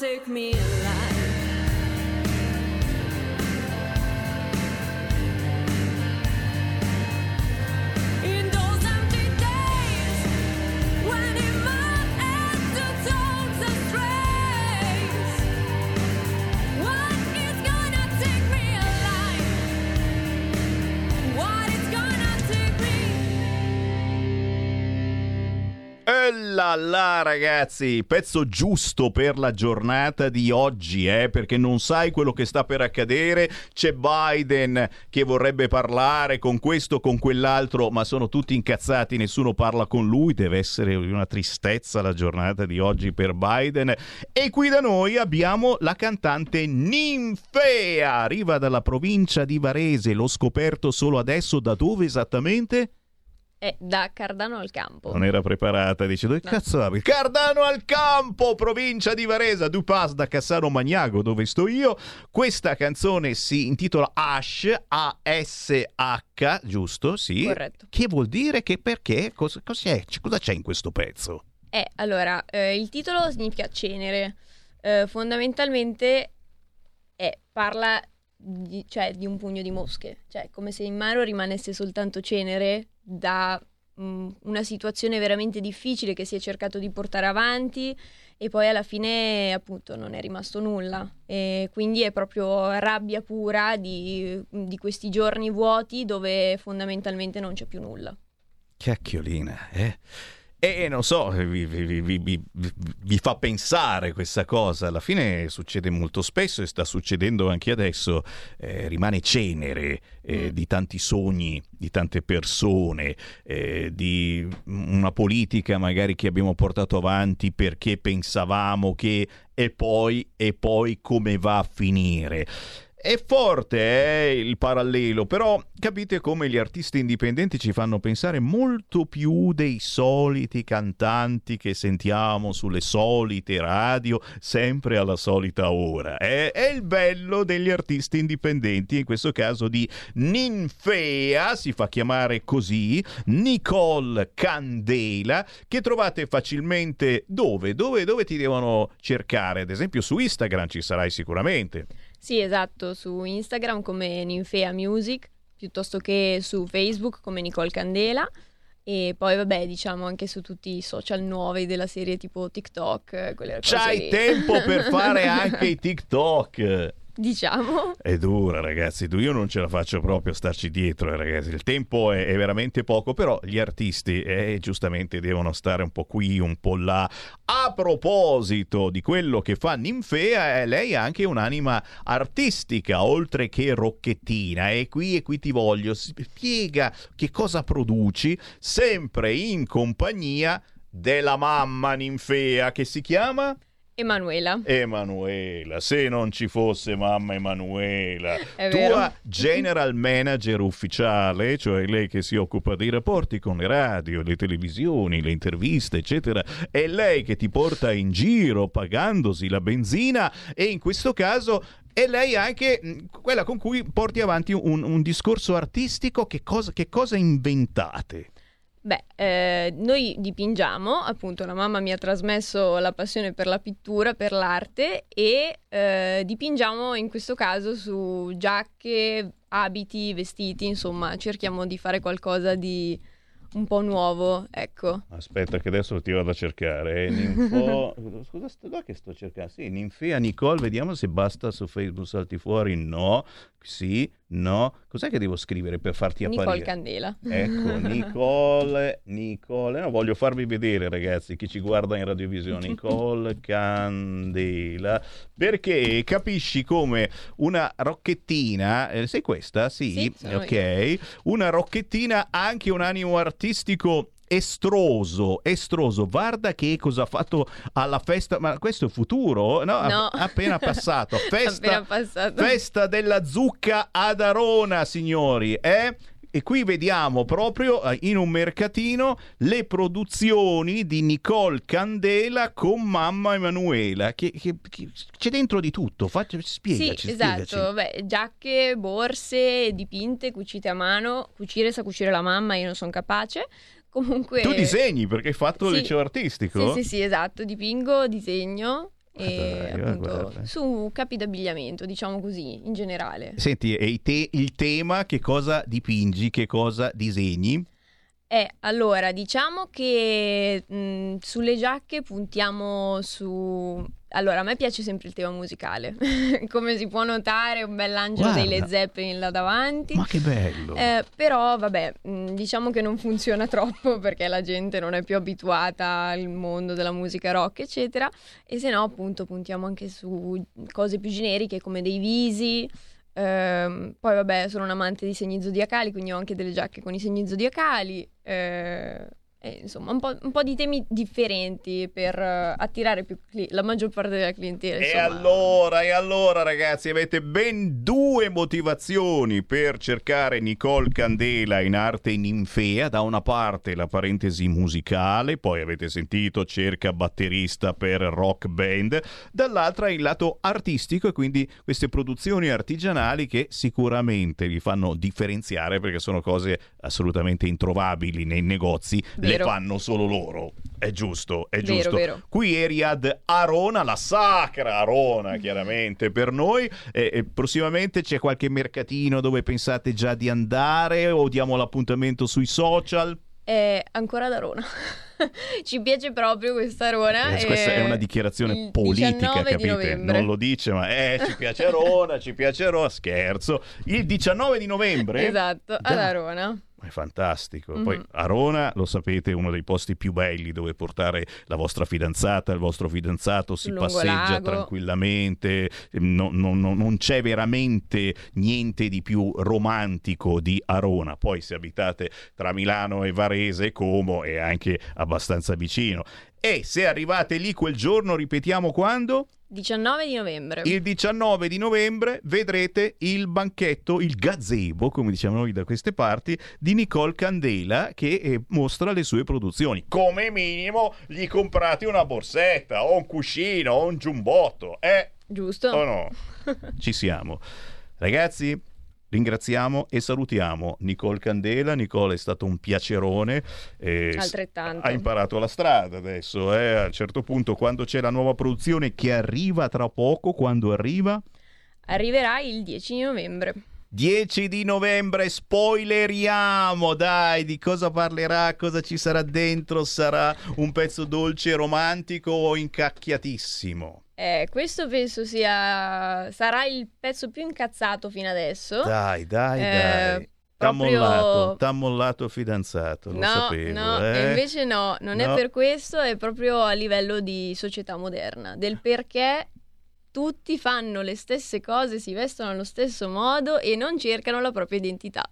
take me? In là ragazzi, pezzo giusto per la giornata di oggi, eh, perché non sai quello che sta per accadere. C'è Biden che vorrebbe parlare con questo, con quell'altro, ma sono tutti incazzati, nessuno parla con lui. Deve essere una tristezza la giornata di oggi per Biden. E qui da noi abbiamo la cantante Ninfea, arriva dalla provincia di Varese, l'ho scoperto solo adesso, da dove esattamente? È da Cardano al campo. Non era preparata, dice dove cazzo abiti? Cardano al campo, provincia di Varese, Du Pas da Cassano Magnago, dove sto io. Questa canzone si intitola Ash, A-S-H, giusto? Sì. Corretto. Che vuol dire che perché? Cos- cos'è? Cosa c'è in questo pezzo? Eh, allora, eh, il titolo significa cenere. Eh, fondamentalmente è- parla di, cioè, di un pugno di mosche. Cioè, come se in mano rimanesse soltanto cenere da mm, una situazione veramente difficile che si è cercato di portare avanti e poi alla fine, appunto, non è rimasto nulla. E quindi è proprio rabbia pura di, di questi giorni vuoti dove fondamentalmente non c'è più nulla. Cacchiolina, eh? E non so, vi, vi- vi- vi- vi- fa pensare questa cosa. Alla fine succede molto spesso e sta succedendo anche adesso. Eh, rimane cenere eh, di tanti sogni, di tante persone, eh, di una politica magari che abbiamo portato avanti perché pensavamo che e poi, e poi come va a finire. È forte eh, il parallelo, però capite come gli artisti indipendenti ci fanno pensare molto più dei soliti cantanti che sentiamo sulle solite radio, sempre alla solita ora. eh. È il bello degli artisti indipendenti, in questo caso di Ninfea, si fa chiamare così, Nicole Candela, che trovate facilmente dove? Dove, dove ti devono cercare? Ad esempio su Instagram ci sarai sicuramente. Sì, esatto, su Instagram come Ninfea Music, piuttosto che su Facebook come Nicole Candela. E poi, vabbè, diciamo anche su tutti i social nuovi della serie tipo TikTok, C'hai lì. tempo per fare anche i TikTok. Diciamo. È dura, ragazzi. Io non ce la faccio proprio a starci dietro, eh, ragazzi. Il tempo è, è veramente poco, però gli artisti, eh, giustamente, devono stare un po' qui, un po' là. A proposito di quello che fa Ninfea, eh, lei ha anche un'anima artistica, oltre che rocchettina. E qui, e qui ti voglio. Spiega che cosa produci, sempre in compagnia della mamma Ninfea, che si chiama... Emanuela. Emanuela, se non ci fosse mamma Emanuela, È tua vero. general manager ufficiale, cioè lei che si occupa dei rapporti con le radio, le televisioni, le interviste, eccetera, è lei che ti porta in giro pagandosi la benzina e in questo caso è lei anche mh, quella con cui porti avanti un, un discorso artistico. Che cosa, che cosa inventate? Beh, eh, noi dipingiamo, appunto la mamma mi ha trasmesso la passione per la pittura, per l'arte e eh, dipingiamo in questo caso su giacche, abiti, vestiti, insomma cerchiamo di fare qualcosa di un po' nuovo, ecco. Aspetta che adesso ti vado a cercare. eh. Ninfo... Scusa, sto qua che sto cercando? Sì, Ninfea Nicole, vediamo se basta su Facebook salti fuori. No, sì, no. Cos'è che devo scrivere per farti Nicole apparire? Candela. Ecco, Nicole, Nicole, no, voglio farvi vedere ragazzi, chi ci guarda in radiovisione, Nicole Candela, perché capisci come una rocchettina, eh, sei questa? Sì, Sì, ok, una rocchettina ha anche un animo artistico estroso, estroso, guarda che cosa ha fatto alla festa, ma questo è futuro? No, No. appena passato, festa, Appena passato. festa della zucca ad Arona, signori, eh? E qui vediamo proprio eh, in un mercatino le produzioni di Nicole Candela con mamma Emanuela. Che, che- che- c'è dentro di tutto, faccia, spiegaci. sì, spiegaci. esatto. Beh, giacche, borse dipinte, cucite a mano. Cucire sa cucire la mamma, io non sono capace. Comunque... Tu disegni perché hai fatto il Sì. liceo artistico? Sì, sì, sì, esatto. Dipingo, disegno e dai, appunto su capi d'abbigliamento, diciamo così, in generale. Senti, e te- il tema che cosa dipingi, che cosa disegni? Eh, allora, diciamo che mh, sulle giacche puntiamo su... Allora, a me piace sempre il tema musicale. Come si può notare, un bell'angelo dei Guarda. Led Zeppelin là davanti. Ma che bello! Eh, però, vabbè, mh, diciamo che non funziona troppo perché la gente non è più abituata al mondo della musica rock, eccetera. E se no, appunto, puntiamo anche su cose più generiche come dei visi. Ehm, poi, vabbè, sono un amante di segni zodiacali, quindi ho anche delle giacche con i segni zodiacali. eh, E, insomma, un po', un po' di temi differenti per eh, attirare più cli- la maggior parte della clientela. E insomma. allora, e allora ragazzi, avete ben due motivazioni per cercare Nicole Candela in arte ninfea. Da una parte la parentesi musicale, poi avete sentito cerca batterista per rock band, dall'altra il lato artistico e quindi queste produzioni artigianali che sicuramente vi fanno differenziare perché sono cose assolutamente introvabili nei negozi, le fanno solo loro. È giusto, è Vero, giusto. vero. Qui Eriad Arona, la sacra Arona, chiaramente per noi. E, e prossimamente c'è qualche mercatino dove pensate già di andare o diamo l'appuntamento sui social? È ancora da Rona. Ci piace proprio questa Rona. Eh, questa è una dichiarazione politica, 19 di capite? Non lo dice, ma eh, ci piace Arona, ci piace Arona, scherzo. Il 19 di novembre? Esatto, ad. Arona. È fantastico. Mhm. Poi Arona, lo sapete, è uno dei posti più belli dove portare la vostra fidanzata, il vostro fidanzato, si Sul passeggia lungolago. tranquillamente, no- no- no- non c'è veramente niente di più romantico di Arona. Poi se abitate tra Milano e Varese, Como è anche abbastanza vicino. E se arrivate lì quel giorno, ripetiamo quando? 19 di novembre. Il 19 di novembre vedrete il banchetto, il gazebo, come diciamo noi da queste parti, di Nicole Candela che eh, mostra le sue produzioni. Come minimo gli comprate una borsetta o un cuscino o un giubbotto, eh? Giusto? O no? Ci siamo. Ragazzi, ringraziamo e salutiamo Nicole Candela. Nicole è stato un piacerone. eh, Altrettanto. Ha imparato la strada adesso. eh. A un certo punto, quando c'è la nuova produzione che arriva tra poco, quando arriva? Arriverà il 10 di novembre. 10 di novembre, spoileriamo, dai, di cosa parlerà, cosa ci sarà dentro, sarà un pezzo dolce e romantico o incacchiatissimo? Eh, questo penso sia sarà il pezzo più incazzato fino adesso. Dai, dai, Eh, dai. T'ha proprio- mollato, t'ha mollato fidanzato, lo no, sapevo. no, eh. invece no, non No. è per questo, è proprio a livello di società moderna, del perché tutti fanno le stesse cose, si vestono allo stesso modo e non cercano la propria identità.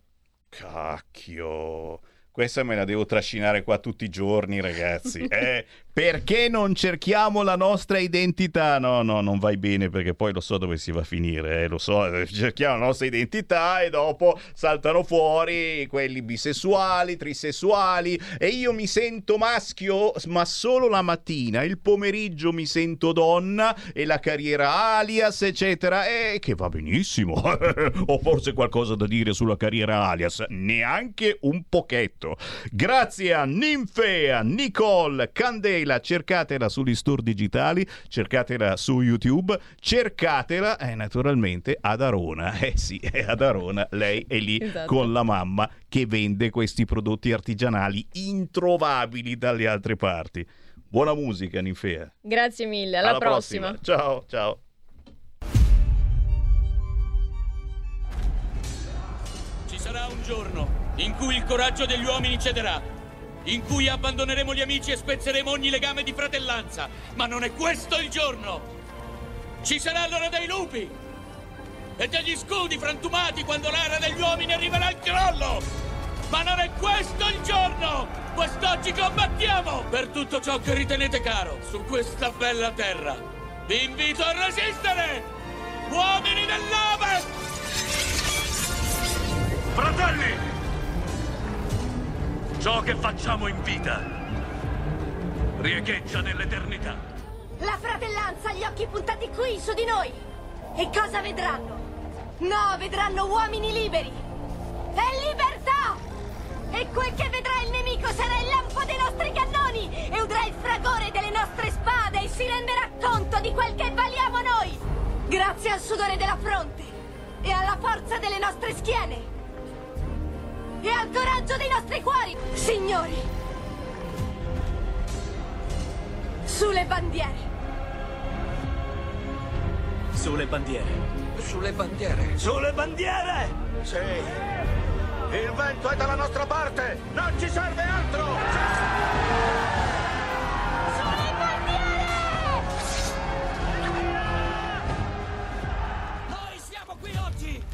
Cacchio. Questa me la devo trascinare qua tutti i giorni, ragazzi. Eh, perché non cerchiamo la nostra identità? No, no, non vai bene perché poi lo so dove si va a finire. eh, lo so, eh, cerchiamo la nostra identità e dopo saltano fuori quelli bisessuali, trisessuali e io mi sento maschio, ma solo la mattina. Il pomeriggio mi sento donna e la carriera alias, eccetera. E che va benissimo. Ho forse qualcosa da dire sulla carriera alias? Neanche un pochetto. Grazie a Ninfea, Nicole, Candela, cercatela sugli store digitali, cercatela su YouTube, cercatela eh, naturalmente ad Arona. Eh sì, è ad Arona, lei è lì Esatto. con la mamma che vende questi prodotti artigianali introvabili dalle altre parti. Buona musica, Ninfea. Grazie mille, alla, prossima. Ciao, ciao. Ci sarà un giorno in cui il coraggio degli uomini cederà, in cui abbandoneremo gli amici e spezzeremo ogni legame di fratellanza. Ma non è questo il giorno! Ci sarà l'ora dei lupi e degli scudi frantumati quando l'era degli uomini arriverà al crollo! Ma non è questo il giorno! Quest'oggi combattiamo per tutto ciò che ritenete caro su questa bella terra. Vi invito a resistere! Uomini dell'Ovest! Fratelli! Ciò che facciamo in vita riecheggia nell'eternità. La fratellanza ha gli occhi puntati qui, su di noi. E cosa vedranno? No, vedranno uomini liberi. E libertà! E quel che vedrà il nemico sarà il lampo dei nostri cannoni e udrà il fragore delle nostre spade e si renderà conto di quel che valiamo noi. Grazie al sudore della fronte e alla forza delle nostre schiene e al coraggio dei nostri cuori, signori. Sulle bandiere. Sulle bandiere. Sulle bandiere. Sulle bandiere! Sì. Il vento è dalla nostra parte! Non ci serve altro! Noi siamo qui oggi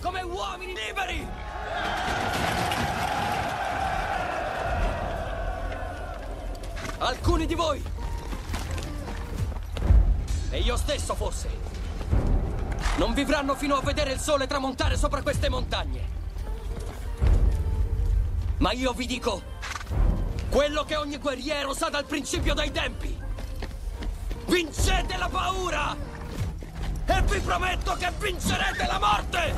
come uomini liberi! Alcuni di voi! E io stesso forse! Non vivranno fino a vedere il sole tramontare sopra queste montagne! Ma io vi dico quello che ogni guerriero sa dal principio dei tempi! Vincete la paura! E vi prometto che vincerete la morte!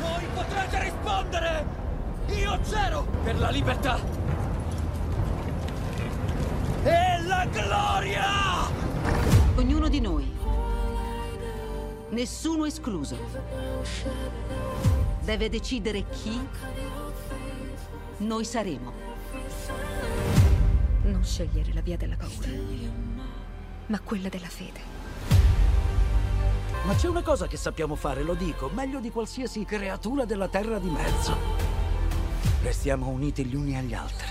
Voi potrete rispondere! Io c'ero per la libertà! E la gloria! Ognuno di noi, nessuno escluso, deve decidere chi noi saremo. Non scegliere la via della paura, ma quella della fede. Ma c'è una cosa che sappiamo fare, lo dico, meglio di qualsiasi creatura della terra di mezzo. Restiamo uniti gli uni agli altri,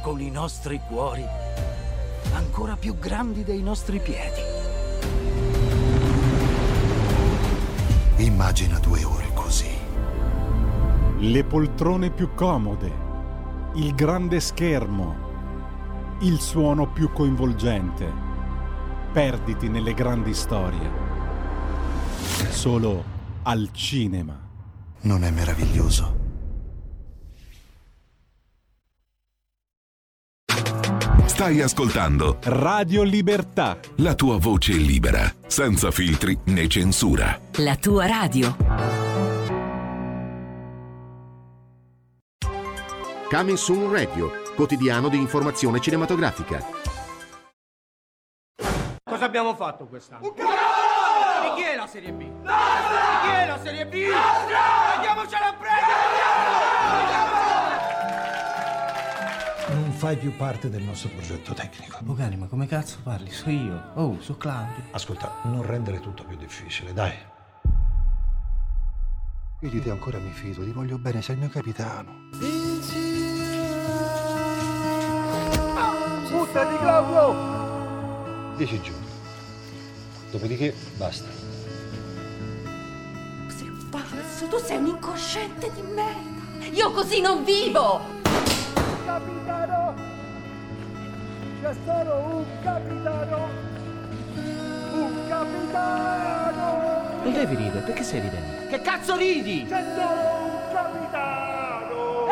con i nostri cuori ancora più grandi dei nostri piedi. Immagina due ore così. Le poltrone più comode, il grande schermo, il suono più coinvolgente. Perditi nelle grandi storie. Solo al cinema. Non è meraviglioso? Stai ascoltando Radio Libertà. la tua voce libera, senza filtri né censura. La tua radio. Coming Soon Radio, quotidiano di informazione cinematografica. Cosa abbiamo fatto quest'anno? Un Di chi è la Serie B? Nostra! Di chi è la Serie B? Nostra! Andiamocela a Non fai più parte del nostro progetto tecnico. Bogani, ma come cazzo parli? So io. Oh, so Claudio. Ascolta, non rendere tutto più difficile, dai. Io di te ancora mi fido, ti voglio bene, sei il mio capitano. Buttati, Claudio! Dieci giorni. Dopodiché basta. Sei un pazzo, tu sei un incosciente di merda. Io così non vivo! C'è solo un capitano! Un capitano! Non devi ridere, perché stai ridendo? Che cazzo ridi? C'è solo un capitano!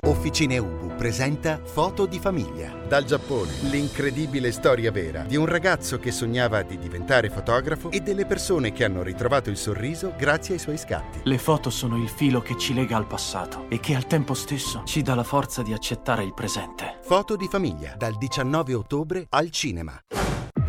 Officine Ubu presenta Foto di famiglia. Dal Giappone, l'incredibile storia vera di un ragazzo che sognava di diventare fotografo e delle persone che hanno ritrovato il sorriso grazie ai suoi scatti. Le foto sono il filo che ci lega al passato e che al tempo stesso ci dà la forza di accettare il presente. Foto di famiglia, dal 19 ottobre al cinema.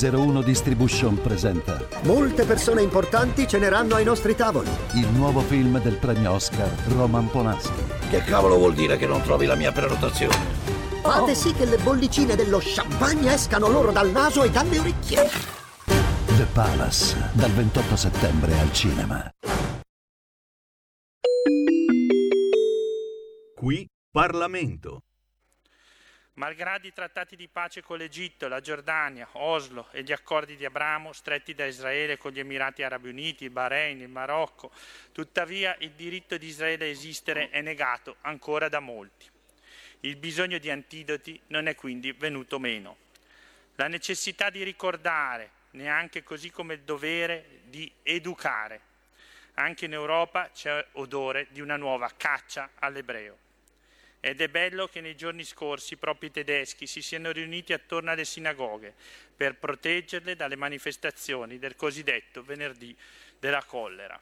01 Distribution presenta Molte persone importanti ceneranno ai nostri tavoli. il nuovo film del premio Oscar Roman Polanski. Che cavolo vuol dire che non trovi la mia prenotazione? Fate sì che le bollicine dello champagne escano loro dal naso e dalle orecchie. The Palace, dal 28 settembre al cinema. Qui Parlamento. Malgrado i trattati di pace con l'Egitto, la Giordania, Oslo e gli accordi di Abramo stretti da Israele con gli Emirati Arabi Uniti, il Bahrain, il Marocco, tuttavia il diritto di Israele a esistere è negato ancora da molti. Il bisogno di antidoti non è quindi venuto meno. La necessità di ricordare, neanche così come il dovere di educare. Anche in Europa c'è odore di una nuova caccia all'ebreo. Ed è bello che nei giorni scorsi proprio i tedeschi si siano riuniti attorno alle sinagoghe per proteggerle dalle manifestazioni del cosiddetto venerdì della collera.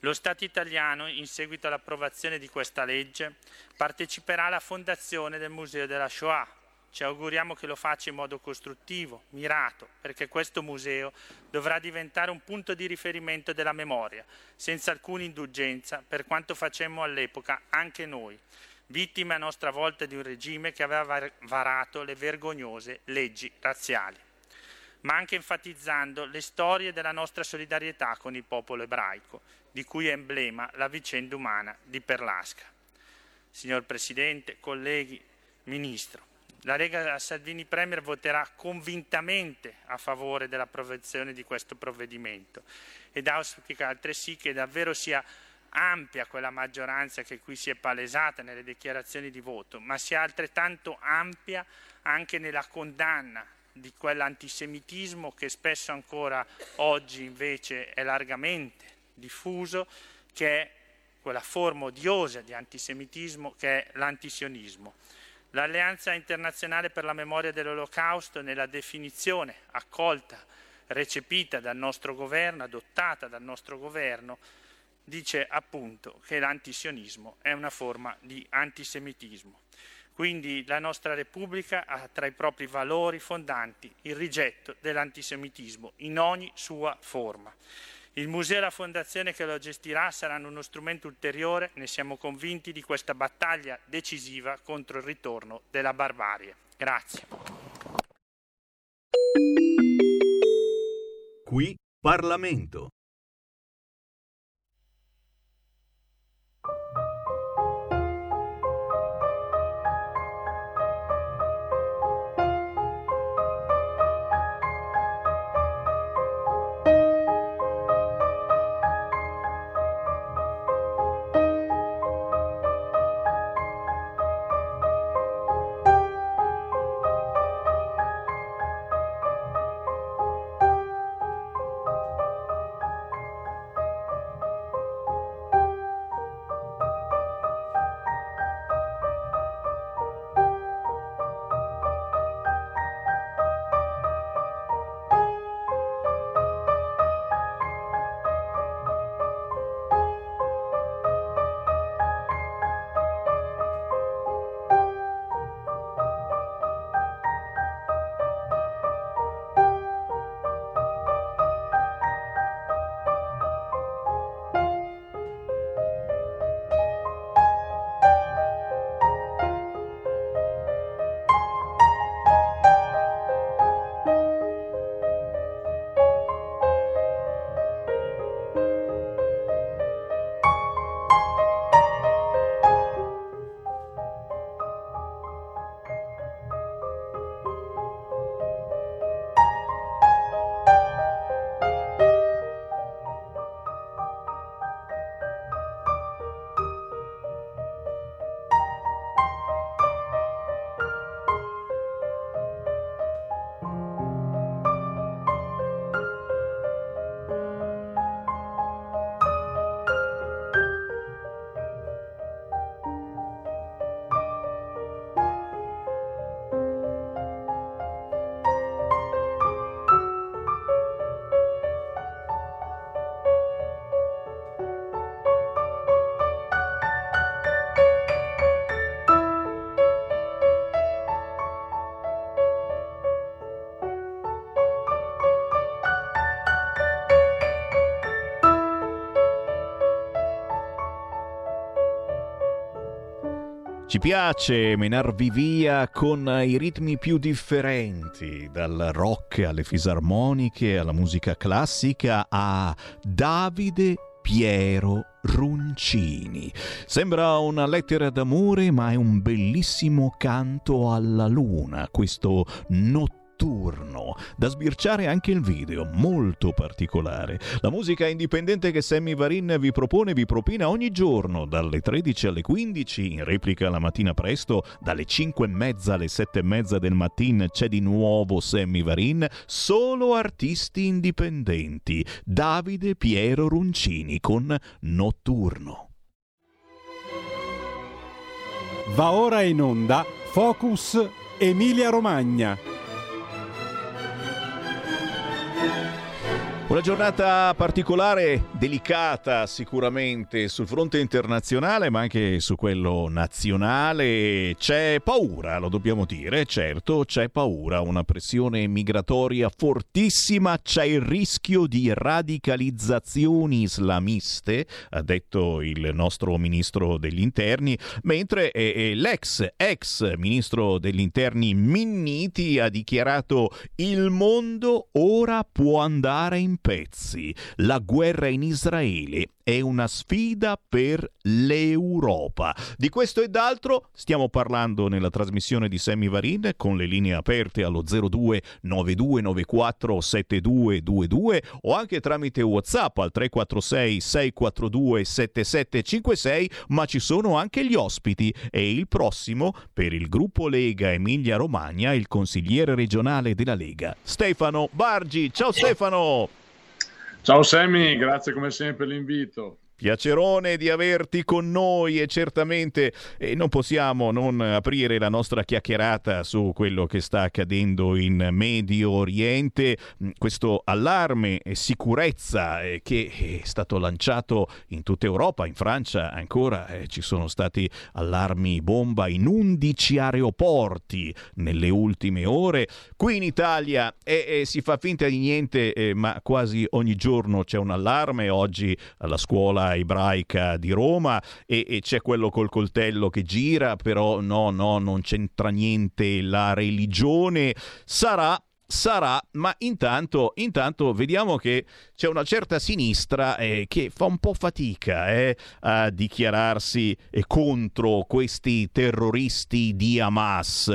Lo Stato italiano, in seguito all'approvazione di questa legge, parteciperà alla fondazione del Museo della Shoah. Ci auguriamo che lo faccia in modo costruttivo, mirato, perché questo museo dovrà diventare un punto di riferimento della memoria, senza alcuna indulgenza, per quanto facemmo all'epoca anche noi, vittime a nostra volta di un regime che aveva var- varato le vergognose leggi razziali. ma anche enfatizzando le storie della nostra solidarietà con il popolo ebraico, di cui è emblema la vicenda umana di Perlasca. Signor Presidente, colleghi, Ministro, la Lega Salvini Premier voterà convintamente a favore dell'approvazione di questo provvedimento ed auspica altresì che davvero sia ampia quella maggioranza che qui si è palesata nelle dichiarazioni di voto, ma sia altrettanto ampia anche nella condanna di quell'antisemitismo che spesso ancora oggi invece è largamente diffuso, che è quella forma odiosa di antisemitismo che è l'antisionismo. L'Alleanza internazionale per la memoria dell'Olocausto, nella definizione accolta, recepita dal nostro governo, adottata dal nostro governo, dice appunto che l'antisionismo è una forma di antisemitismo. Quindi la nostra Repubblica ha tra i propri valori fondanti il rigetto dell'antisemitismo in ogni sua forma. Il museo e la fondazione che lo gestirà saranno uno strumento ulteriore, ne siamo convinti, di questa battaglia decisiva contro il ritorno della barbarie. Grazie. Qui Parlamento. Ci piace menarvi via con i ritmi più differenti, dal rock alle fisarmoniche, alla musica classica, a Davide Piero Runcini. Sembra una lettera d'amore, ma è un bellissimo canto alla luna, questo notturno da sbirciare anche il video, molto particolare. La musica indipendente che Sammy Varin vi propone vi propina ogni giorno dalle 13 alle 15, in replica la mattina presto, dalle 5 e mezza alle 7 e mezza del mattino c'è di nuovo Sammy Varin, solo artisti indipendenti. Davide Piero Runcini con Notturno. Va ora in onda Focus Emilia Romagna. Una giornata particolare, delicata sicuramente sul fronte internazionale, ma anche su quello nazionale. C'è paura, lo dobbiamo dire, certo, c'è paura, una pressione migratoria fortissima, c'è il rischio di radicalizzazioni islamiste, ha detto il nostro ministro degli interni, mentre eh, eh, l'ex ex ministro degli interni Minniti ha dichiarato il mondo ora può andare in pezzi. La guerra in Israele è una sfida per l'Europa. Di questo e d'altro stiamo parlando nella trasmissione di Sammy Varin con le linee aperte allo 02 9294 7222 o anche tramite WhatsApp al 346 642 7756, ma ci sono anche gli ospiti e il prossimo per il gruppo Lega Emilia Romagna il consigliere regionale della Lega, Stefano Bargi. Ciao Stefano! Ciao Sammy, grazie come sempre per l'invito. Piacerone di averti con noi e certamente eh, non possiamo non aprire la nostra chiacchierata su quello che sta accadendo in Medio Oriente, Mm, questo allarme e sicurezza eh, che è stato lanciato in tutta Europa, in Francia ancora eh, ci sono stati allarmi bomba in 11 aeroporti nelle ultime ore, qui in Italia eh, eh, si fa finta di niente eh, ma quasi ogni giorno c'è un allarme, oggi alla scuola ebraica di Roma e, e c'è quello col coltello che gira, però no, no, non c'entra niente la religione, sarà sarà, ma intanto, intanto vediamo che c'è una certa sinistra eh, che fa un po' fatica eh, a dichiararsi eh, contro questi terroristi di Hamas.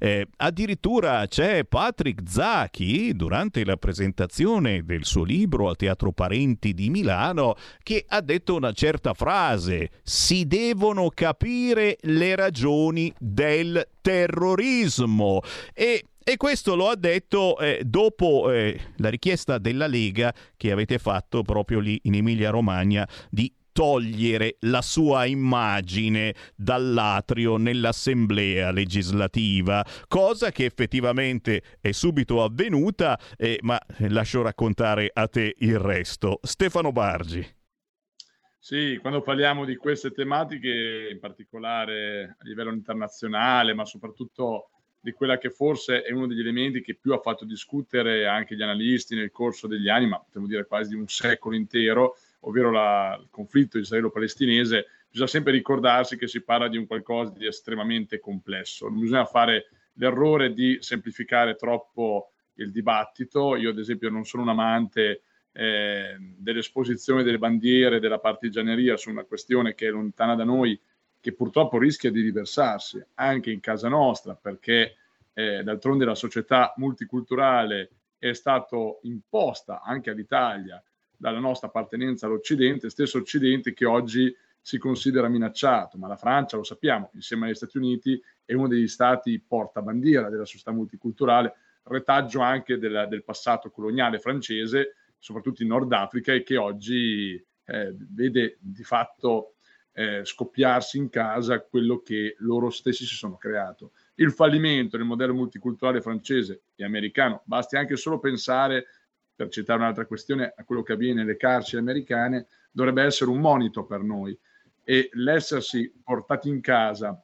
Eh, addirittura c'è Patrick Zacchi durante la presentazione del suo libro al Teatro Parenti di Milano che ha detto una certa frase: si devono capire le ragioni del terrorismo e e questo lo ha detto eh, dopo eh, la richiesta della Lega che avete fatto proprio lì in Emilia-Romagna di togliere la sua immagine dall'atrio nell'assemblea legislativa, cosa che effettivamente è subito avvenuta, eh, ma lascio raccontare a te il resto. Stefano Bargi. Sì, quando parliamo di queste tematiche, in particolare a livello internazionale, ma soprattutto di quella che forse è uno degli elementi che più ha fatto discutere anche gli analisti nel corso degli anni, ma potremmo dire quasi di un secolo intero, ovvero la, il conflitto israelo-palestinese, bisogna sempre ricordarsi che si parla di un qualcosa di estremamente complesso. Non bisogna fare l'errore di semplificare troppo il dibattito. Io, ad esempio, non sono un amante eh, dell'esposizione delle bandiere, della partigianeria su una questione che è lontana da noi che purtroppo rischia di riversarsi anche in casa nostra perché eh, d'altronde la società multiculturale è stata imposta anche all'Italia dalla nostra appartenenza all'Occidente, stesso Occidente che oggi si considera minacciato, ma la Francia, lo sappiamo, insieme agli Stati Uniti è uno degli stati portabandiera della società multiculturale, retaggio anche del, del passato coloniale francese, soprattutto in Nord Africa, e che oggi eh, vede di fatto eh, scoppiarsi in casa quello che loro stessi si sono creato. Il fallimento del modello multiculturale francese e americano, basti anche solo pensare, per citare un'altra questione, a quello che avviene nelle carceri americane, dovrebbe essere un monito per noi e l'essersi portati in casa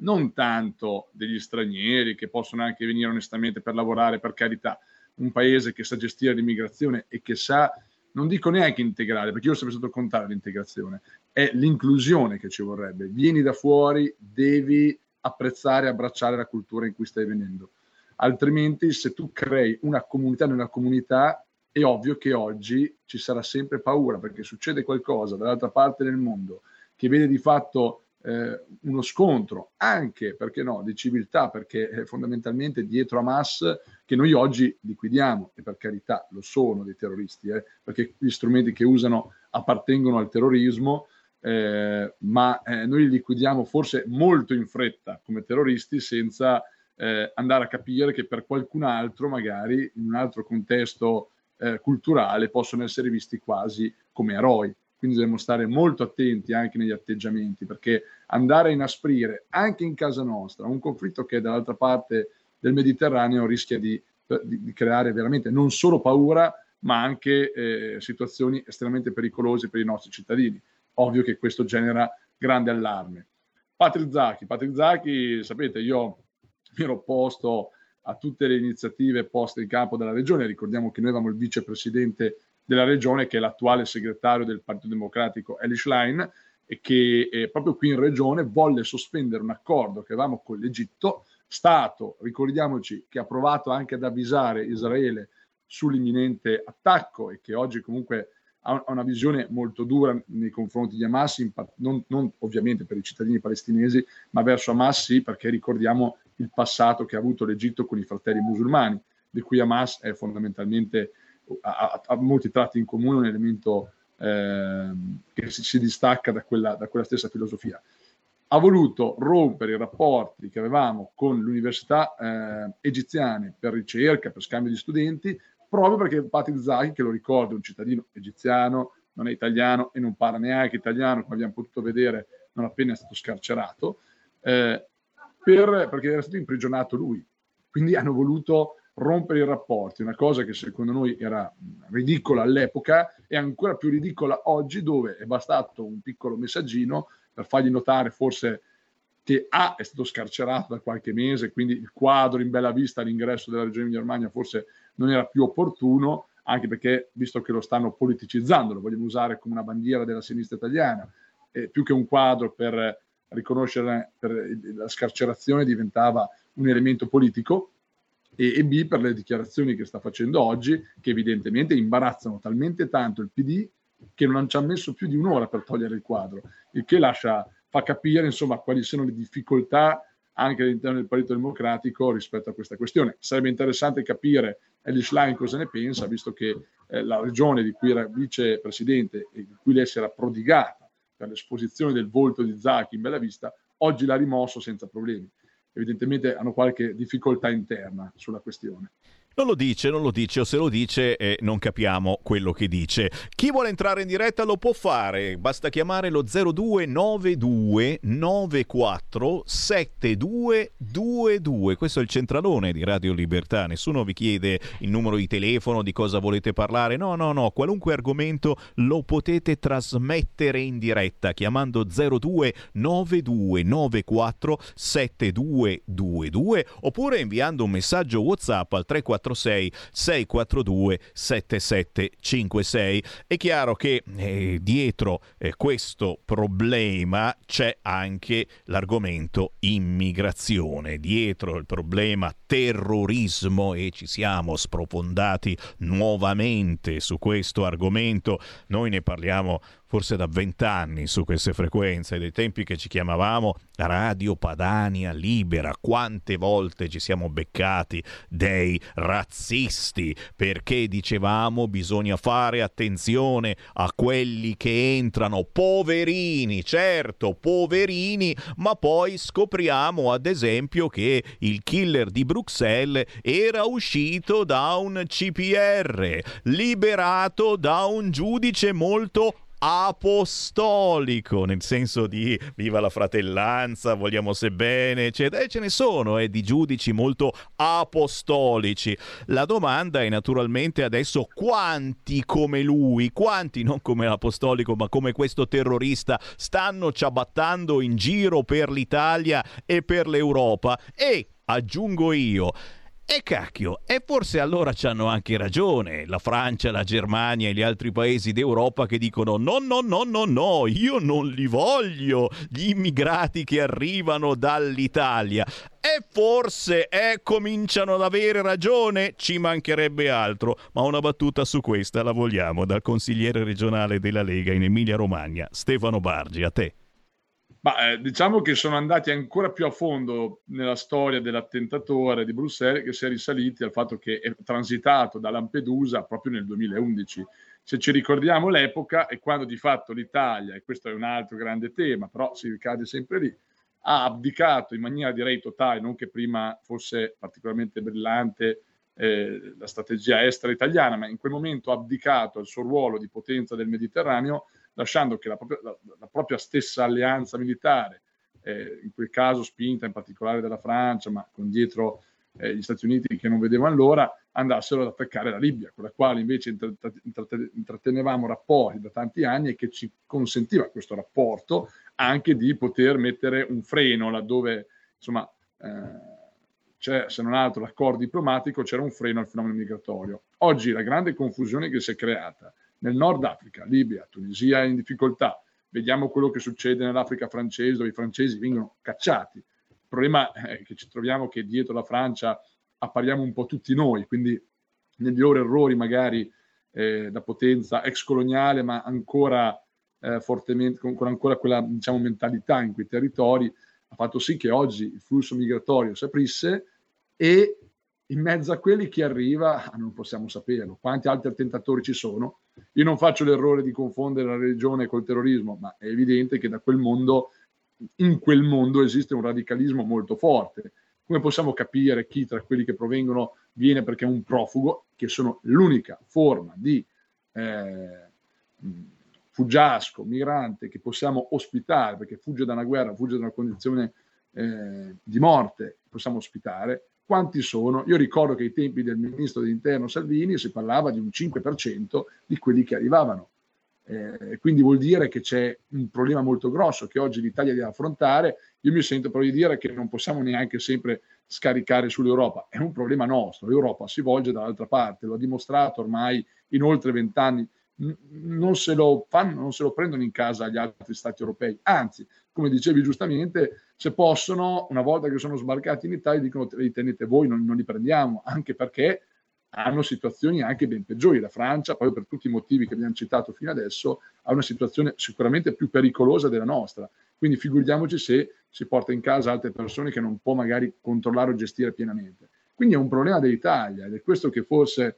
non tanto degli stranieri che possono anche venire onestamente per lavorare, per carità, un paese che sa gestire l'immigrazione e che sa non dico neanche integrare, perché io ho sempre stato contrario all'integrazione, è l'inclusione che ci vorrebbe. Vieni da fuori, devi apprezzare e abbracciare la cultura in cui stai venendo. Altrimenti, se tu crei una comunità nella comunità, è ovvio che oggi ci sarà sempre paura, perché succede qualcosa dall'altra parte del mondo che vede di fatto eh, uno scontro, anche, perché no, di civiltà, perché eh, fondamentalmente dietro Hamas, che noi oggi liquidiamo, e per carità lo sono dei terroristi, eh, perché gli strumenti che usano appartengono al terrorismo, eh, ma eh, noi li liquidiamo forse molto in fretta come terroristi senza eh, andare a capire che per qualcun altro, magari in un altro contesto eh, culturale, possono essere visti quasi come eroi. Quindi dobbiamo stare molto attenti anche negli atteggiamenti, perché andare a inasprire anche in casa nostra un conflitto che è dall'altra parte del Mediterraneo rischia di, di, di creare veramente non solo paura, ma anche eh, situazioni estremamente pericolose per i nostri cittadini. Ovvio che questo genera grande allarme. Patrick Zacchi, Patrick Zacchi, sapete, io mi ero opposto a tutte le iniziative poste in campo dalla regione, ricordiamo che noi avevamo il vicepresidente della regione che è l'attuale segretario del Partito Democratico Eli Schlein e che eh, proprio qui in regione volle sospendere un accordo che avevamo con l'Egitto, Stato, ricordiamoci, che ha provato anche ad avvisare Israele sull'imminente attacco e che oggi comunque ha una visione molto dura nei confronti di Hamas, non, non, ovviamente per i cittadini palestinesi, ma verso Hamas sì, perché ricordiamo il passato che ha avuto l'Egitto con i fratelli musulmani, di cui Hamas è fondamentalmente, ha, molti tratti in comune, un elemento eh, che si, si distacca da quella, da quella, stessa filosofia. Ha voluto rompere i rapporti che avevamo con le università eh, egiziane per ricerca, per scambio di studenti, proprio perché Patrick Zaki, che lo ricordo, è un cittadino egiziano, non è italiano e non parla neanche italiano, come abbiamo potuto vedere non appena è stato scarcerato, eh, per, perché era stato imprigionato lui. Quindi hanno voluto rompere i rapporti, una cosa che secondo noi era ridicola all'epoca e ancora più ridicola oggi dove è bastato un piccolo messaggino per fargli notare forse che A è stato scarcerato da qualche mese, quindi il quadro in bella vista all'ingresso della regione di Germania forse non era più opportuno, anche perché visto che lo stanno politicizzando, lo vogliono usare come una bandiera della sinistra italiana, eh, più che un quadro per riconoscere per la scarcerazione diventava un elemento politico e, e B per le dichiarazioni che sta facendo oggi, che evidentemente imbarazzano talmente tanto il PD che non ci ha messo più di un'ora per togliere il quadro, il che lascia, fa capire insomma quali sono le difficoltà anche all'interno del Partito Democratico rispetto a questa questione. Sarebbe interessante capire Schlein cosa ne pensa, visto che eh, la regione di cui era vicepresidente e di cui lei si era prodigata per l'esposizione del volto di Zacchi in Bella Vista, oggi l'ha rimosso senza problemi evidentemente hanno qualche difficoltà interna sulla questione. Non lo dice, non lo dice, o se lo dice eh, non capiamo quello che dice. Chi vuole entrare in diretta lo può fare, basta chiamare lo 0292 94 7222. Questo è il centralone di Radio Libertà. Nessuno vi chiede il numero di telefono, di cosa volete parlare. No, no, no, qualunque argomento lo potete trasmettere in diretta chiamando 0292 94 7222 oppure inviando un messaggio WhatsApp al 346 346 642 7756. È chiaro che eh, dietro eh, questo problema c'è anche l'argomento immigrazione, dietro il problema terrorismo e ci siamo sprofondati nuovamente su questo argomento. Noi ne parliamo forse da vent'anni su queste frequenze, dei tempi che ci chiamavamo Radio Padania Libera. Quante volte ci siamo beccati dei razzisti perché dicevamo bisogna fare attenzione a quelli che entrano, poverini, certo, poverini, ma poi scopriamo ad esempio che il killer di Bruxelles era uscito da un CPR, liberato da un giudice molto apostolico, nel senso di viva la fratellanza, vogliamo se bene, eccetera. E ce ne sono eh, di giudici molto apostolici. La domanda è naturalmente adesso quanti come lui, quanti non come l'apostolico, ma come questo terrorista, stanno ciabattando in giro per l'Italia e per l'Europa? E aggiungo io, e cacchio, e forse allora hanno anche ragione la Francia, la Germania e gli altri paesi d'Europa che dicono no, no, no, no, no, io non li voglio gli immigrati che arrivano dall'Italia. E forse eh, cominciano ad avere ragione, ci mancherebbe altro, ma una battuta su questa la vogliamo dal consigliere regionale della Lega in Emilia Romagna, Stefano Bargi, a te. Ma eh, diciamo che sono andati ancora più a fondo nella storia dell'attentatore di Bruxelles che si è risaliti al fatto che è transitato da Lampedusa proprio nel 2011. Se ci ricordiamo l'epoca è quando di fatto l'Italia, e questo è un altro grande tema, però si ricade sempre lì, ha abdicato in maniera direi totale, non che prima fosse particolarmente brillante eh, la strategia estera italiana, ma in quel momento ha abdicato il suo ruolo di potenza del Mediterraneo lasciando che la propria, la, la propria stessa alleanza militare, eh, in quel caso spinta in particolare dalla Francia, ma con dietro eh, gli Stati Uniti che non vedevano l'ora, andassero ad attaccare la Libia, con la quale invece intrattenevamo rapporti da tanti anni e che ci consentiva questo rapporto anche di poter mettere un freno laddove insomma eh, c'è se non altro l'accordo diplomatico, c'era un freno al fenomeno migratorio. Oggi la grande confusione che si è creata nel Nord Africa, Libia, Tunisia è in difficoltà, vediamo quello che succede nell'Africa francese dove i francesi vengono cacciati. Il problema è che ci troviamo che dietro la Francia appariamo un po' tutti noi, quindi negli loro errori magari eh, da potenza ex coloniale, ma ancora eh, fortemente, con, con, ancora quella diciamo, mentalità in quei territori, ha fatto sì che oggi il flusso migratorio si aprisse e in mezzo a quelli chi arriva ah, non possiamo saperlo. Quanti altri attentatori ci sono? Io non faccio l'errore di confondere la religione col terrorismo, ma è evidente che da quel mondo, in quel mondo esiste un radicalismo molto forte. Come possiamo capire chi tra quelli che provengono viene perché è un profugo, che sono l'unica forma di eh, fuggiasco, migrante che possiamo ospitare, perché fugge da una guerra, fugge da una condizione eh, di morte, possiamo ospitare, quanti sono? Io ricordo che ai tempi del ministro dell'interno Salvini si parlava di un 5% di quelli che arrivavano. Eh, quindi vuol dire che c'è un problema molto grosso che oggi l'Italia deve affrontare. Io mi sento però di dire che non possiamo neanche sempre scaricare sull'Europa, è un problema nostro. L'Europa si volge dall'altra parte, lo ha dimostrato ormai in oltre vent'anni non se lo fanno, non se lo prendono in casa gli altri stati europei. Anzi, come dicevi giustamente, se possono, una volta che sono sbarcati in Italia, dicono li tenete voi, non, non li prendiamo, anche perché hanno situazioni anche ben peggiori. La Francia, poi per tutti i motivi che abbiamo citato fino adesso, ha una situazione sicuramente più pericolosa della nostra. Quindi figuriamoci se si porta in casa altre persone che non può magari controllare o gestire pienamente. Quindi è un problema dell'Italia ed è questo che forse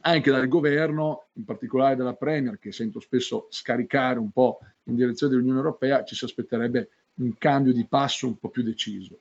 anche dal governo, in particolare dalla Premier, che sento spesso scaricare un po' in direzione dell'Unione Europea, ci si aspetterebbe un cambio di passo un po' più deciso.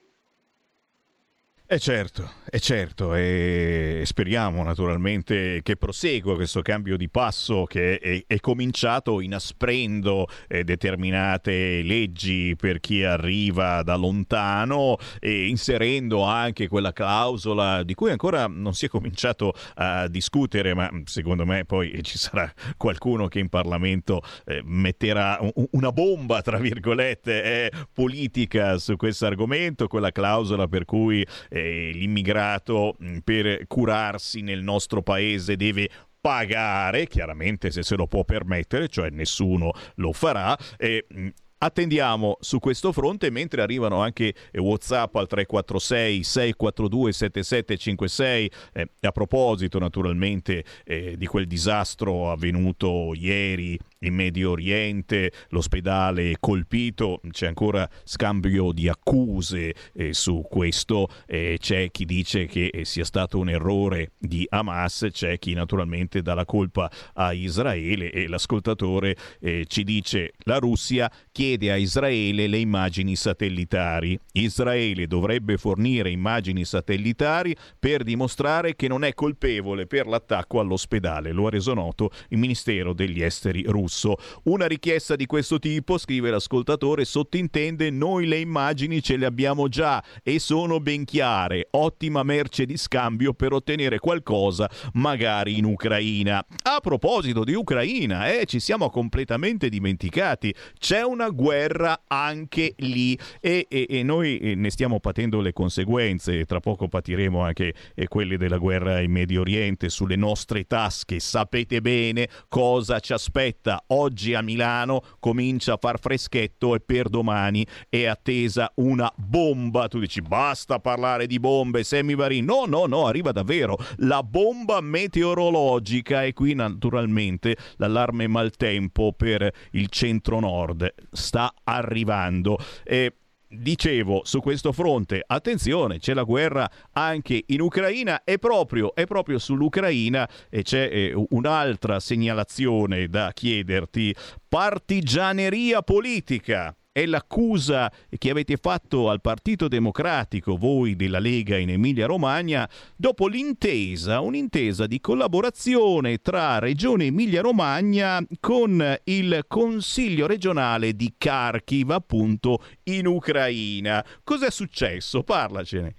Eh certo, è certo, e speriamo naturalmente che prosegua questo cambio di passo che è, è cominciato inasprendo eh, determinate leggi per chi arriva da lontano e inserendo anche quella clausola di cui ancora non si è cominciato a discutere, ma secondo me poi ci sarà qualcuno che in Parlamento eh, metterà un, una bomba, tra virgolette, eh, politica su questo argomento, quella clausola per cui eh, l'immigrato mm, per curarsi nel nostro paese deve pagare, chiaramente se se lo può permettere, cioè nessuno lo farà. E, mm, Attendiamo su questo fronte mentre arrivano anche WhatsApp al 346 642 7756 eh, a proposito naturalmente eh, di quel disastro avvenuto ieri in Medio Oriente, l'ospedale colpito, c'è ancora scambio di accuse eh, su questo, eh, c'è chi dice che eh, sia stato un errore di Hamas, c'è chi naturalmente dà la colpa a Israele e l'ascoltatore eh, ci dice la Russia chiede a Israele le immagini satellitari. Israele dovrebbe fornire immagini satellitari per dimostrare che non è colpevole per l'attacco all'ospedale, lo ha reso noto il Ministero degli Esteri russo russo. Una richiesta di questo tipo, scrive l'ascoltatore, sottintende noi le immagini ce le abbiamo già e sono ben chiare. Ottima merce di scambio per ottenere qualcosa, magari in Ucraina. A proposito di Ucraina, eh, ci siamo completamente dimenticati. C'è una guerra anche lì e, e, e noi eh, ne stiamo patendo le conseguenze. Tra poco patiremo anche eh, quelle della guerra in Medio Oriente sulle nostre tasche. Sapete bene cosa ci aspetta oggi a Milano comincia a far freschetto e per domani è attesa una bomba. Tu dici basta parlare di bombe, semivarin. No, no, no, arriva davvero la bomba meteorologica e qui naturalmente l'allarme maltempo per il centro-nord sta arrivando. E Dicevo su questo fronte, attenzione, c'è la guerra anche in Ucraina e proprio, è proprio sull'Ucraina e c'è eh, un'altra segnalazione da chiederti, partigianeria politica è l'accusa che avete fatto al Partito Democratico, voi della Lega in Emilia-Romagna, dopo l'intesa, un'intesa di collaborazione tra Regione Emilia-Romagna con il Consiglio regionale di Kharkiv, appunto in Ucraina. Cos'è successo? Parlacene.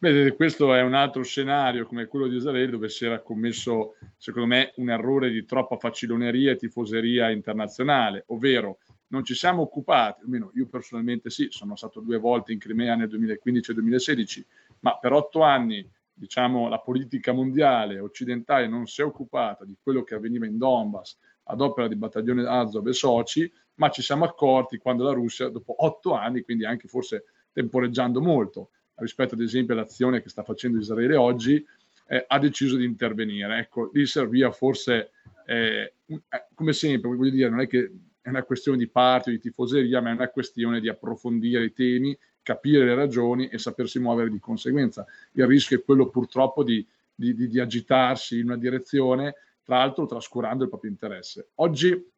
Beh, questo è un altro scenario come quello di Israele dove si era commesso, secondo me, un errore di troppa faciloneria e tifoseria internazionale, ovvero non ci siamo occupati, almeno io personalmente sì, sono stato due volte in Crimea nel 2015 e 2016, ma per otto anni diciamo, la politica mondiale occidentale non si è occupata di quello che avveniva in Donbass ad opera di battaglione Azov e Soci, ma ci siamo accorti quando la Russia, dopo otto anni, quindi anche forse temporeggiando molto, rispetto ad esempio all'azione che sta facendo Israele oggi, eh, ha deciso di intervenire. Ecco, lì serviva forse, eh, eh, come sempre, voglio dire, non è che è una questione di parte, di tifoseria, ma è una questione di approfondire i temi, capire le ragioni e sapersi muovere di conseguenza. Il rischio è quello purtroppo di, di, di, di agitarsi in una direzione, tra l'altro trascurando il proprio interesse. Oggi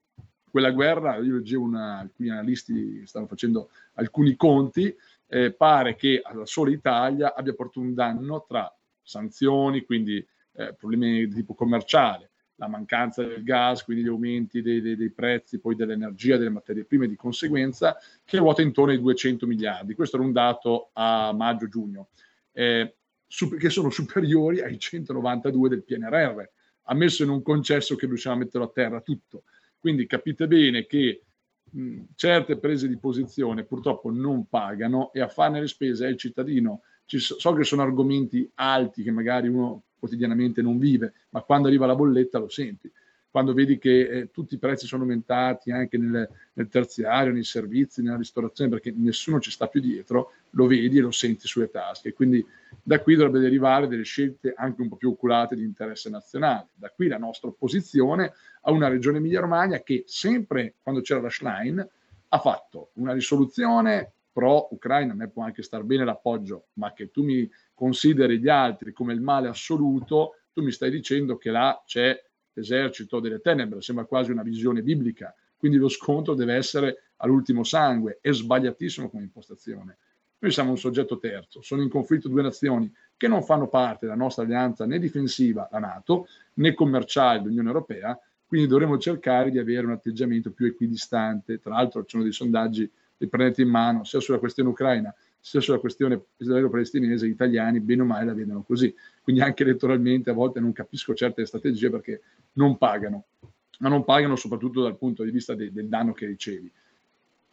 quella guerra, io leggevo una, alcuni analisti stanno facendo alcuni conti, eh, pare che la sola Italia abbia portato un danno tra sanzioni, quindi eh, problemi di tipo commerciale, la mancanza del gas, quindi gli aumenti dei, dei, dei, prezzi, poi dell'energia, delle materie prime di conseguenza, che ruota intorno ai 200 miliardi. Questo era un dato a maggio-giugno, eh, su, che sono superiori ai 192 del PNRR, ammesso e non concesso che riusciamo a metterlo a terra tutto. Quindi capite bene che certe prese di posizione purtroppo non pagano e a farne le spese è il cittadino. Ci so, so che sono argomenti alti che magari uno quotidianamente non vive, ma quando arriva la bolletta lo senti. Quando vedi che eh, tutti i prezzi sono aumentati anche nel, nel, terziario, nei servizi, nella ristorazione, perché nessuno ci sta più dietro, lo vedi e lo senti sulle tasche. Quindi da qui dovrebbe derivare delle scelte anche un po' più oculate di interesse nazionale. Da qui la nostra opposizione a una regione Emilia-Romagna che sempre quando c'era la Schlein ha fatto una risoluzione pro-Ucraina, a me può anche star bene l'appoggio, ma che tu mi consideri gli altri come il male assoluto, tu mi stai dicendo che là c'è l'esercito delle tenebre, sembra quasi una visione biblica, quindi lo scontro deve essere all'ultimo sangue, è sbagliatissimo come impostazione. Noi siamo un soggetto terzo, sono in conflitto due nazioni che non fanno parte della nostra alleanza né difensiva, la Nato, né commerciale, l'Unione Europea, quindi dovremmo cercare di avere un atteggiamento più equidistante. Tra l'altro ci sono dei sondaggi li prendete in mano sia sulla questione ucraina sia sulla questione israelo-palestinese, gli italiani bene o male la vedono così. Quindi anche elettoralmente a volte non capisco certe strategie perché non pagano, ma non pagano soprattutto dal punto di vista de- del danno che ricevi.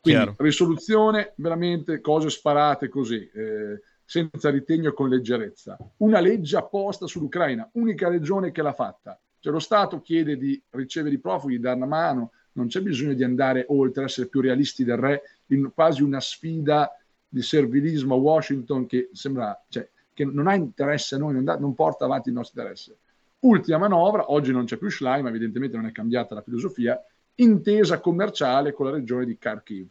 Quindi Chiaro. risoluzione, veramente cose sparate così, eh, senza ritegno e con leggerezza. Una legge apposta sull'Ucraina, unica regione che l'ha fatta. Cioè lo Stato chiede di ricevere i profughi, dare una mano, non c'è bisogno di andare oltre, essere più realisti del re, in quasi una sfida di servilismo a Washington che sembra, cioè, che non ha interesse a noi, non, da, non, porta avanti il nostro interesse. Ultima manovra, oggi non c'è più Schlein, ma evidentemente non è cambiata la filosofia, intesa commerciale con la regione di Kharkiv.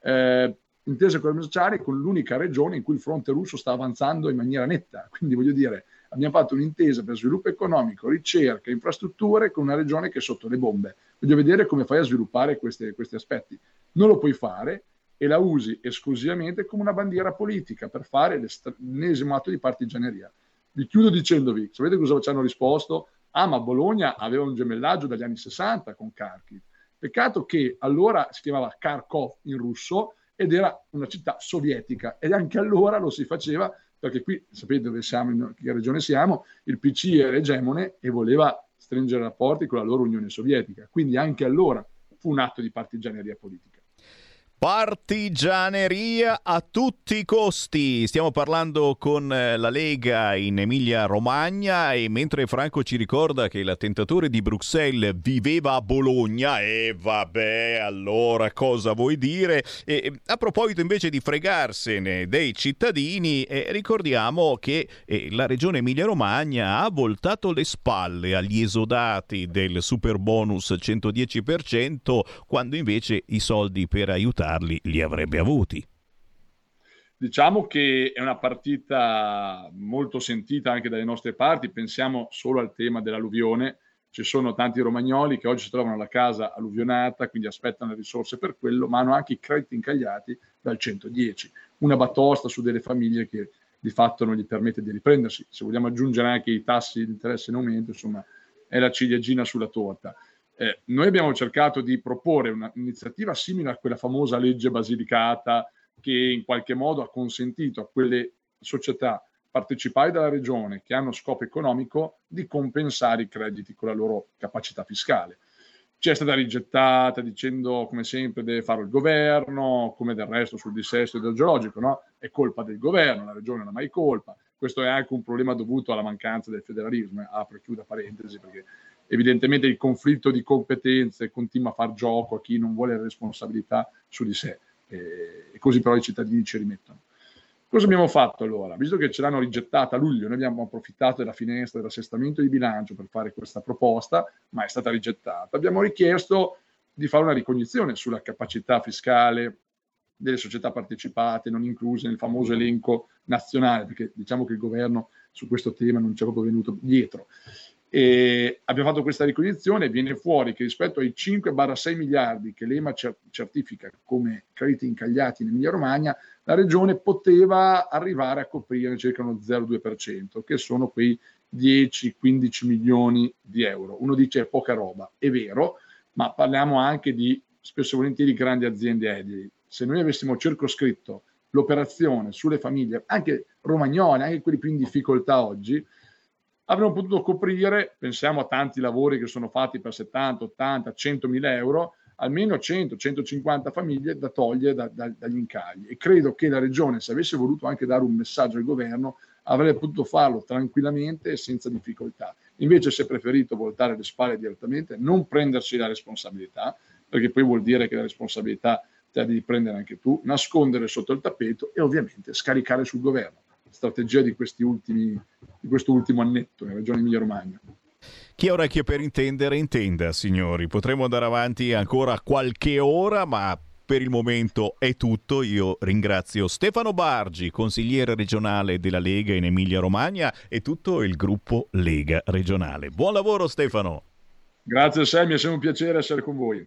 Eh, intesa commerciale con l'unica regione in cui il fronte russo sta avanzando in maniera netta. Quindi voglio dire, abbiamo fatto un'intesa per sviluppo economico, ricerca, infrastrutture con una regione che è sotto le bombe. Voglio vedere come fai a sviluppare queste, questi aspetti. Non lo puoi fare e la usi esclusivamente come una bandiera politica per fare l'ennesimo atto di partigianeria. Vi chiudo dicendovi, sapete cosa ci hanno risposto? Ah, ma Bologna aveva un gemellaggio dagli anni 60 con Kharkiv. Peccato che allora si chiamava Kharkov in russo ed era una città sovietica e anche allora lo si faceva perché qui sapete dove siamo, in che regione siamo, il PC era egemone e voleva stringere rapporti con la loro Unione Sovietica. Quindi anche allora fu un atto di partigianeria politica. Partigianeria a tutti i costi. Stiamo parlando con eh, la Lega in Emilia-Romagna e mentre Franco ci ricorda che l'attentatore di Bruxelles viveva a Bologna e vabbè, allora cosa vuoi dire? E, a proposito invece di fregarsene dei cittadini, eh, ricordiamo che eh, la regione Emilia-Romagna ha voltato le spalle agli esodati del super bonus 110% quando invece i soldi per aiutare farli li avrebbe avuti. Diciamo che è una partita molto sentita anche dalle nostre parti, pensiamo solo al tema dell'alluvione, ci sono tanti romagnoli che oggi si trovano alla casa alluvionata, quindi aspettano le risorse per quello, ma hanno anche i crediti incagliati dal 110, una batosta su delle famiglie che di fatto non gli permette di riprendersi. Se vogliamo aggiungere anche i tassi di interesse in aumento, insomma, è la ciliegina sulla torta. Eh, noi abbiamo cercato di proporre un'iniziativa simile a quella famosa legge basilicata che in qualche modo ha consentito a quelle società partecipari dalla regione che hanno scopo economico di compensare i crediti con la loro capacità fiscale. Ci è stata rigettata dicendo, come sempre, deve farlo il governo, come del resto sul dissesto idrogeologico, no? È colpa del governo, la regione non ha mai colpa. Questo è anche un problema dovuto alla mancanza del federalismo, eh, apro e chiudo parentesi, perché evidentemente il conflitto di competenze continua a far gioco a chi non vuole responsabilità su di sé e, così però i cittadini ci rimettono. Cosa abbiamo fatto allora? Visto che ce l'hanno rigettata a luglio, noi abbiamo approfittato della finestra dell'assestamento di bilancio per fare questa proposta, ma è stata rigettata. Abbiamo richiesto di fare una ricognizione sulla capacità fiscale delle società partecipate, non incluse nel famoso elenco nazionale, perché diciamo che il governo su questo tema non ci è proprio venuto dietro. E abbiamo fatto questa ricognizione e viene fuori che rispetto ai 5-6 miliardi che l'EMA certifica come crediti incagliati in Emilia Romagna, la regione poteva arrivare a coprire circa uno 0,2%, che sono quei 10-15 milioni di euro. Uno dice è poca roba, è vero, ma parliamo anche di spesso e volentieri grandi aziende edili. Se noi avessimo circoscritto l'operazione sulle famiglie, anche romagnole, anche quelli più in difficoltà oggi, avremmo potuto coprire, pensiamo a tanti lavori che sono fatti per 70, 80, 100 mila euro, almeno 100-150 famiglie da togliere da, da, dagli incagli. E credo che la Regione, se avesse voluto anche dare un messaggio al governo, avrebbe potuto farlo tranquillamente e senza difficoltà. Invece si è preferito voltare le spalle direttamente, non prendersi la responsabilità, perché poi vuol dire che la responsabilità te la devi prendere anche tu, nascondere sotto il tappeto e ovviamente scaricare sul governo. Strategia di, questi ultimi, di questo ultimo annetto in Regione Emilia Romagna. Chi ha orecchie per intendere, intenda, signori. Potremmo andare avanti ancora qualche ora, ma per il momento è tutto. Io ringrazio Stefano Bargi, consigliere regionale della Lega in Emilia-Romagna e tutto il gruppo Lega regionale. Buon lavoro Stefano. Grazie Sammy, è sempre un piacere essere con voi.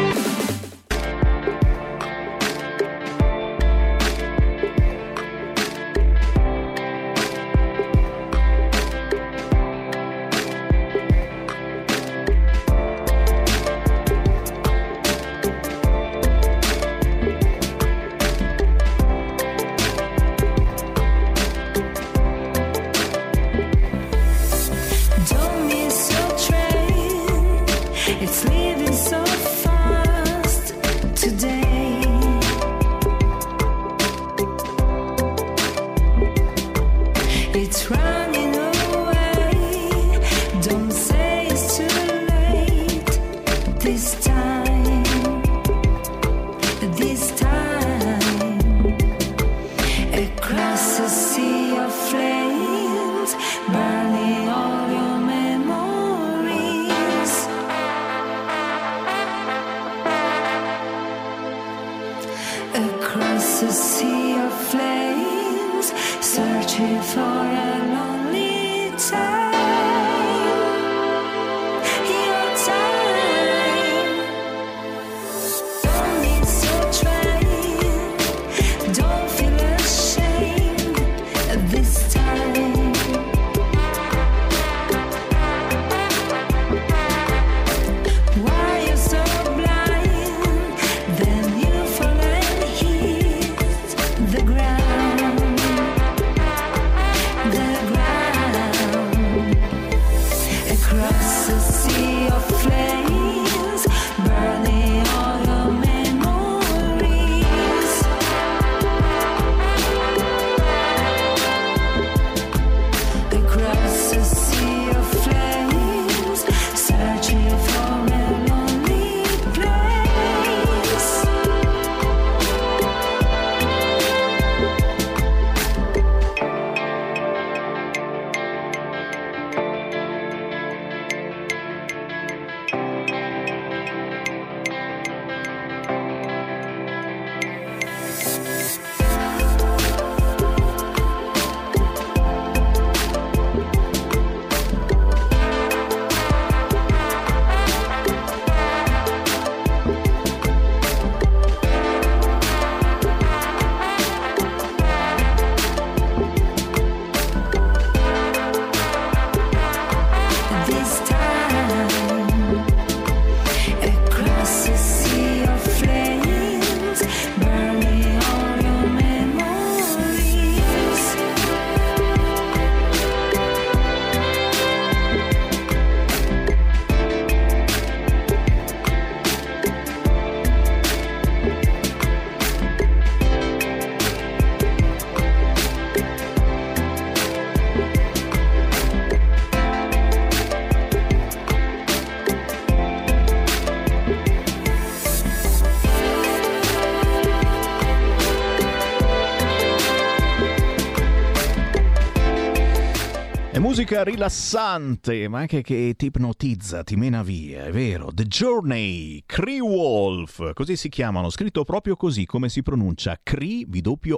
Musica rilassante, ma anche che ti ipnotizza, ti mena via, è vero. The Journey, Cree Wolf, così si chiamano, scritto proprio così come si pronuncia, Cree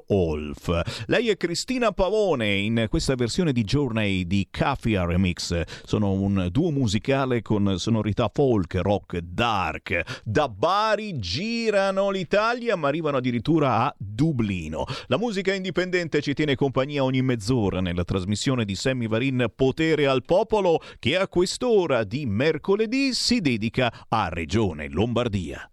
Wolf. Lei è Cristina Pavone in questa versione di Journey di Cafia Remix. Sono un duo musicale con sonorità folk, rock, dark. Da Bari girano l'Italia, ma arrivano addirittura a Dublino. La musica indipendente ci tiene compagnia ogni mezz'ora nella trasmissione di Sammy Varin Potere al Popolo che a quest'ora di mercoledì si dedica a Regione Lombardia.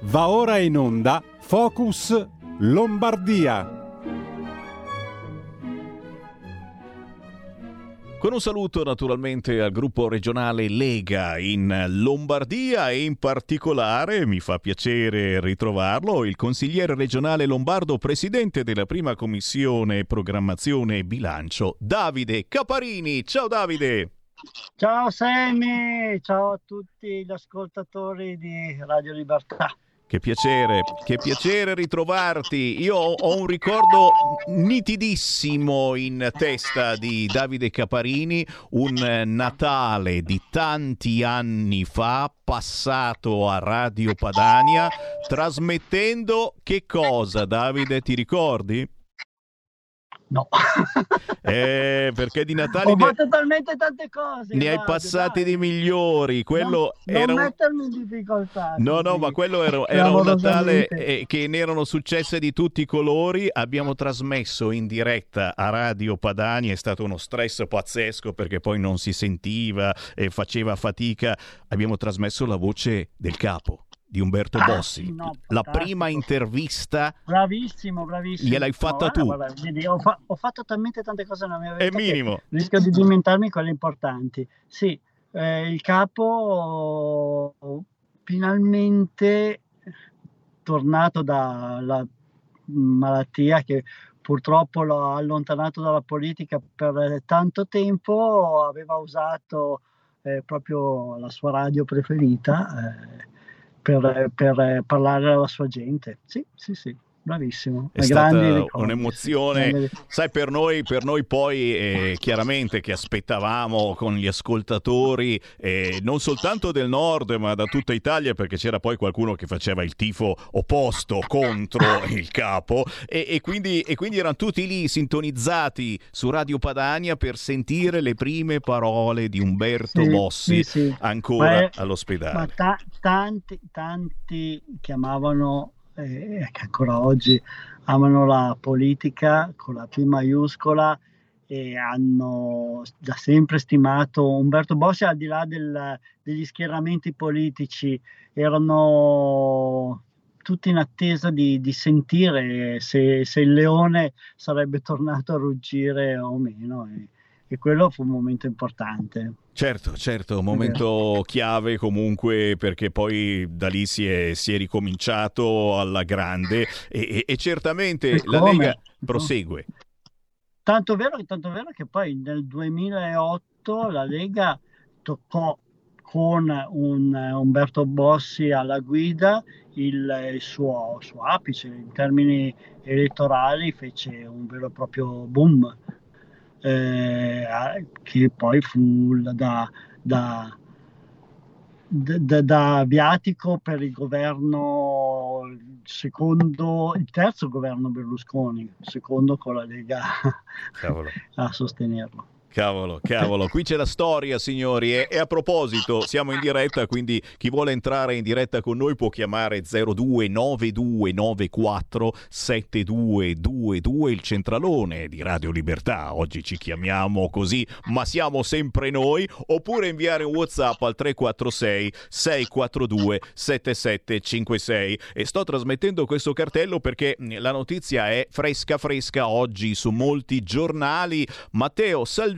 Va ora in onda Focus Lombardia. Con un saluto naturalmente al gruppo regionale Lega in Lombardia e in particolare mi fa piacere ritrovarlo il consigliere regionale lombardo, presidente della prima commissione programmazione e bilancio, Davide Caparini. Ciao Davide! Ciao Sammy, ciao a tutti gli ascoltatori di Radio Libertà. Che piacere, che piacere ritrovarti. Io ho un ricordo nitidissimo in testa di Davide Caparini, un Natale di tanti anni fa, passato a Radio Padania, trasmettendo che cosa, Davide, ti ricordi? No. eh, perché di Natale Ho ne, fatto talmente tante cose. ne hai passati dai. di migliori. Quello non, era non un... mettermi in difficoltà. No, no, ma quello era, era un Natale eh, che ne erano successe di tutti i colori. Abbiamo trasmesso in diretta a Radio Padania, è stato uno stress pazzesco perché poi non si sentiva e faceva fatica. Abbiamo trasmesso la voce del capo di Umberto Ah, Bossi. no, la prima intervista Bravissimo, bravissimo. Gliel'hai fatta No, tu. guarda, ho, fa- ho fatto talmente tante cose nella mia vita. è minimo. Rischio di dimenticarmi quelle importanti. Sì, eh, il capo finalmente tornato dalla malattia che purtroppo l'ha allontanato dalla politica per tanto tempo, aveva usato eh, proprio la sua radio preferita eh, per, per parlare alla sua gente. Sì, sì, sì, bravissimo. È stata un'emozione, sai, per noi, per noi poi eh, chiaramente che aspettavamo con gli ascoltatori eh, non soltanto del nord ma da tutta Italia perché c'era poi qualcuno che faceva il tifo opposto contro il capo e, e quindi, e quindi erano tutti lì sintonizzati su Radio Padania per sentire le prime parole di Umberto Sì, Bossi sì, sì. ancora è- all'ospedale. Ma ta- tanti, tanti chiamavano, eh, che ancora oggi amano la politica con la P maiuscola e hanno da sempre stimato Umberto Bossi al di là del- degli schieramenti politici, erano tutti in attesa di, di sentire se, se il leone sarebbe tornato a ruggire o meno e, e quello fu un momento importante. Certo, certo, un momento chiave comunque perché poi da lì si è, si è ricominciato alla grande e, e- e certamente E la? Lega prosegue. Tanto vero, tanto vero che poi nel 2008 la Lega toccò con un Umberto Bossi alla guida il, il suo, suo apice in termini elettorali, fece un vero e proprio boom, eh, che poi fu da, da, da- da viatico per il governo, secondo, il terzo governo Berlusconi, secondo con la Lega Cavolo. a sostenerlo. Cavolo, cavolo, qui c'è la storia, signori. E, e a proposito, siamo in diretta, quindi chi vuole entrare in diretta con noi può chiamare 029294 7222, il centralone di Radio Libertà. Oggi ci chiamiamo così, ma siamo sempre noi. Oppure inviare un WhatsApp al 346 642 7756. E sto trasmettendo questo cartello perché la notizia è fresca, fresca oggi su molti giornali. Matteo Salvini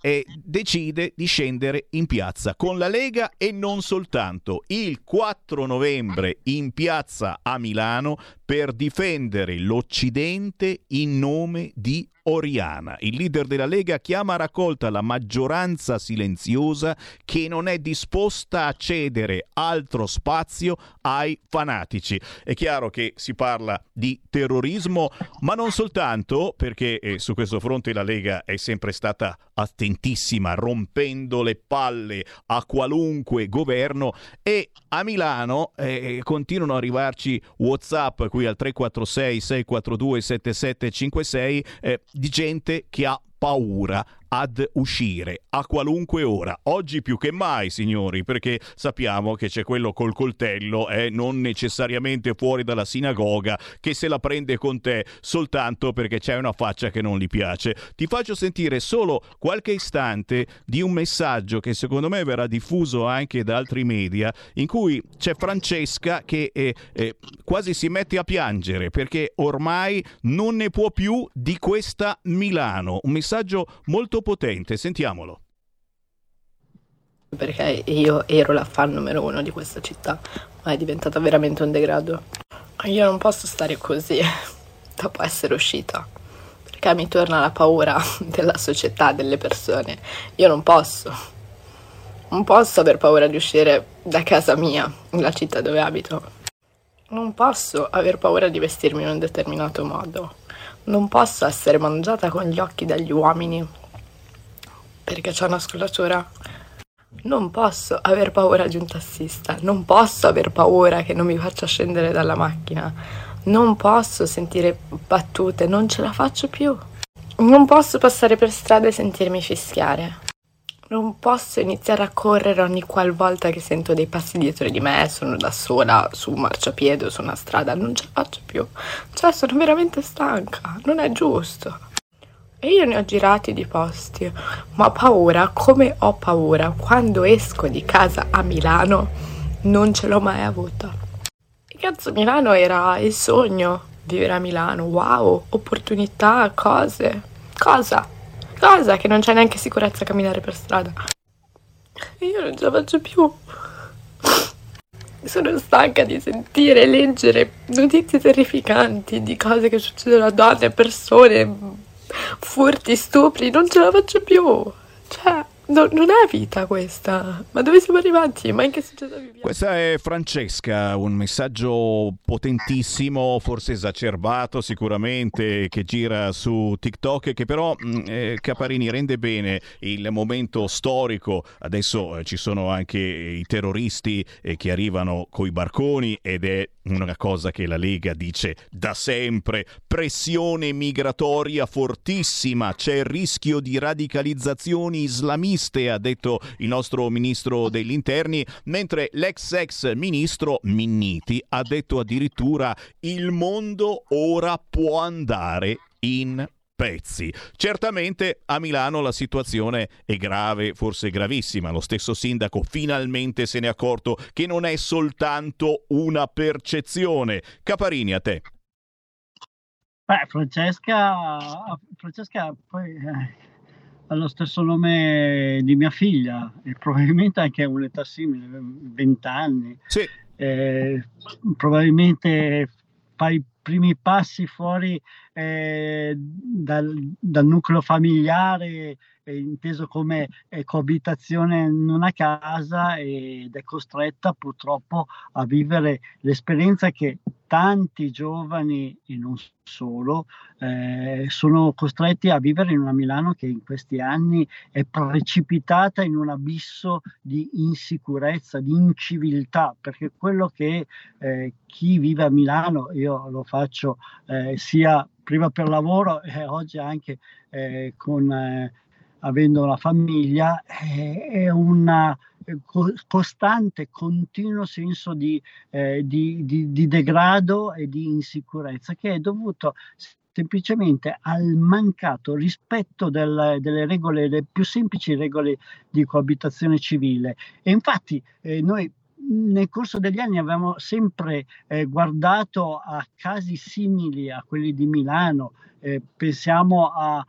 eh, decide di scendere in piazza con la Lega e non soltanto. Il 4 novembre in piazza a Milano per difendere l'Occidente in nome di Oriana. Il leader della Lega chiama a raccolta la maggioranza silenziosa che non è disposta a cedere altro spazio ai fanatici. È chiaro che si parla di terrorismo, ma non soltanto, perché eh, su questo fronte la Lega è sempre stata attentissima, rompendo le palle a qualunque governo. E a Milano eh, continuano ad arrivarci WhatsApp qui al 346 642 7756 eh, di gente che ha paura ad uscire a qualunque ora. Oggi più che mai, signori, perché sappiamo che c'è quello col coltello, eh, non necessariamente fuori dalla sinagoga, che se la prende con te soltanto perché c'è una faccia che non gli piace. Ti faccio sentire solo qualche istante di un messaggio che secondo me verrà diffuso anche da altri media, in cui c'è Francesca che eh, eh, quasi si mette a piangere perché ormai non ne può più di questa Milano. Un messaggio molto potente, sentiamolo. Perché io ero la fan numero uno di questa città, ma è diventata veramente un degrado. Io non posso stare così dopo essere uscita, perché mi torna la paura della società, delle persone. Io non posso. Non posso aver paura di uscire da casa mia, la città dove abito. Non posso aver paura di vestirmi in un determinato modo. Non posso essere mangiata con gli occhi dagli uomini perché c'è una scolatura. Non posso aver paura di un tassista, non posso aver paura che non mi faccia scendere dalla macchina, non posso sentire battute, non ce la faccio più. Non posso passare per strada e sentirmi fischiare. Non posso iniziare a correre ogni qualvolta che sento dei passi dietro di me, sono da sola su un marciapiede o su una strada, non ce la faccio più. Cioè, sono veramente stanca, non è giusto. E io ne ho girati di posti, ma paura, come ho paura quando esco di casa a Milano, non ce l'ho mai avuta. E cazzo, Milano era il sogno, vivere a Milano, wow, opportunità, cose. Cosa? Cosa che non c'è neanche sicurezza a camminare per strada. E io non ce la faccio più. Sono stanca di sentire leggere notizie terrificanti di cose che succedono a donne, persone, furti, stupri, non ce la faccio più. Cioè, no, non è vita questa. Ma dove siamo arrivati? Ma in che società viviamo? Questa è Francesca, un messaggio potentissimo, forse esacerbato sicuramente, che gira su TikTok, che però mh, eh, Caparini rende bene il momento storico. Adesso eh, ci sono anche i terroristi eh, che arrivano coi barconi ed è una cosa che la Lega dice da sempre, pressione migratoria fortissima, c'è il rischio di radicalizzazioni islamiste, ha detto il nostro ministro degli interni, mentre l'ex ex ministro Minniti ha detto addirittura il mondo ora può andare in pezzi. Certamente a Milano la situazione è grave, forse gravissima. Lo stesso sindaco finalmente se ne è accorto che non è soltanto una percezione. Caparini, a te. Beh, Francesca, Francesca poi eh, ha lo stesso nome di mia figlia e probabilmente anche a un'età simile, 20 anni. Sì. Eh, probabilmente fa i primi passi fuori eh, dal, dal, nucleo familiare, inteso come eh, coabitazione in una casa ed è costretta purtroppo a vivere l'esperienza che tanti giovani e non solo eh, sono costretti a vivere in una Milano che in questi anni è precipitata in un abisso di insicurezza, di inciviltà, perché quello che eh, chi vive a Milano, io lo faccio eh, sia prima per lavoro e oggi anche eh, con, eh, avendo una famiglia, è una costante, continuo senso di, eh, di, di, di, degrado e di insicurezza che è dovuto semplicemente al mancato rispetto del, delle regole, le più semplici regole di coabitazione civile. E infatti eh, noi nel corso degli anni abbiamo sempre eh, guardato a casi simili a quelli di Milano, eh, pensiamo a,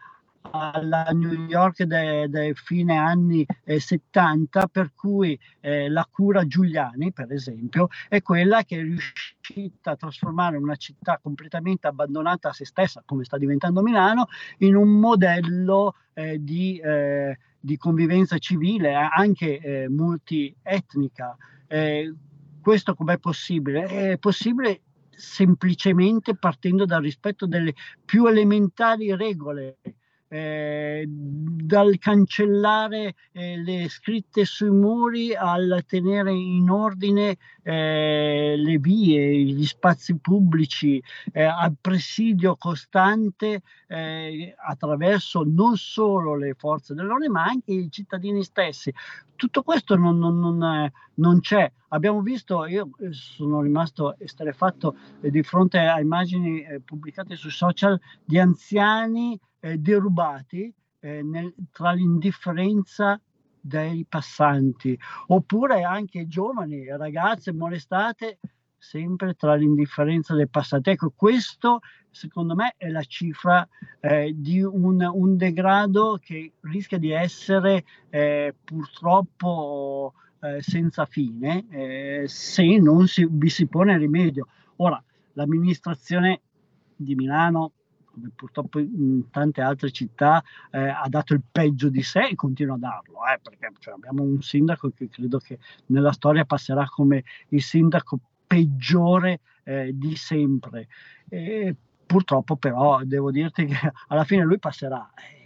alla New York dei fine anni eh, 70, per cui eh, la cura Giuliani, per esempio, è quella che è riuscita a trasformare una città completamente abbandonata a se stessa, come sta diventando Milano, in un modello eh, di, eh, di, convivenza civile, anche eh, multietnica. Eh, questo com'è possibile? È possibile semplicemente partendo dal rispetto delle più elementari regole eh, dal cancellare eh, le scritte sui muri al tenere in ordine eh, le vie, gli spazi pubblici, eh, al presidio costante eh, attraverso non solo le forze dell'ordine ma anche i cittadini stessi. Tutto questo non, non, non, non c'è. Abbiamo visto, io sono rimasto esterefatto di fronte a immagini pubblicate sui social di anziani eh, derubati eh, nel, tra l'indifferenza dei passanti, oppure anche giovani, ragazze molestate sempre tra l'indifferenza dei passanti. Ecco, questo secondo me è la cifra eh, di un, un, degrado che rischia di essere eh, purtroppo eh, senza fine eh, se non si, vi si pone rimedio. Ora, l'amministrazione di Milano come purtroppo in tante altre città eh, ha dato il peggio di sé e continua a darlo, eh, perché cioè, abbiamo un sindaco che credo che nella storia passerà come il sindaco peggiore eh, di sempre. E purtroppo però devo dirti che alla fine lui passerà. Eh,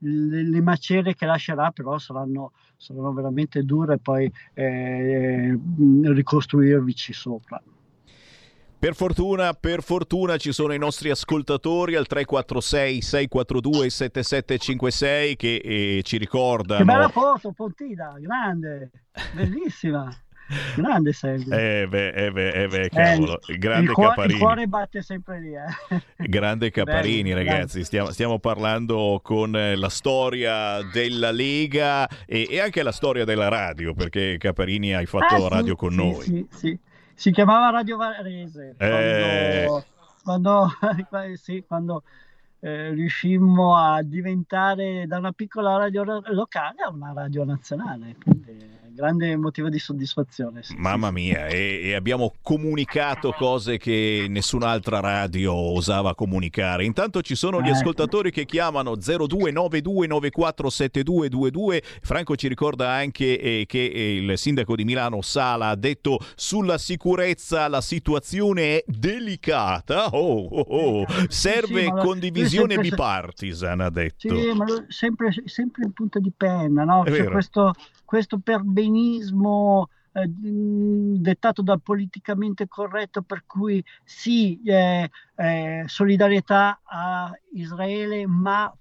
le, le, macerie che lascerà però saranno, saranno veramente dure poi eh, ricostruirvici sopra. Per fortuna, per fortuna ci sono i nostri ascoltatori al 346 642 7756 che eh, ci ricordano. Che bella foto, Pontina, grande, bellissima. Grande Sergio. Eh beh, eh beh, eh beh cavolo. Eh, grande il, cuore, Caparini. il cuore batte sempre lì. Eh. Grande Caparini, Bello, ragazzi. Stiamo, stiamo, parlando con la storia della Lega e, e, anche la storia della radio, perché Caparini hai fatto ah, radio sì, con sì, noi. Sì, sì si chiamava Radio Varese eh... quando, quando, sì, quando eh, riuscimmo a diventare da una piccola radio locale a una radio nazionale. Quindi, grande motivo di soddisfazione. Sì, Mamma sì, mia, e, e, abbiamo comunicato cose che nessun'altra radio osava comunicare. Intanto ci sono gli eh. ascoltatori che chiamano 0292947222. Franco ci ricorda anche eh, che il sindaco di Milano Sala ha detto sulla sicurezza la situazione è delicata. Oh, oh, oh. Serve sì, condivisione sempre... bipartisan, ha detto. Sì, ma sempre, sempre in punta di penna, no? C'è questo questo perbenismo eh, dettato dal politicamente corretto per cui sì, eh, eh, solidarietà a Israele, ma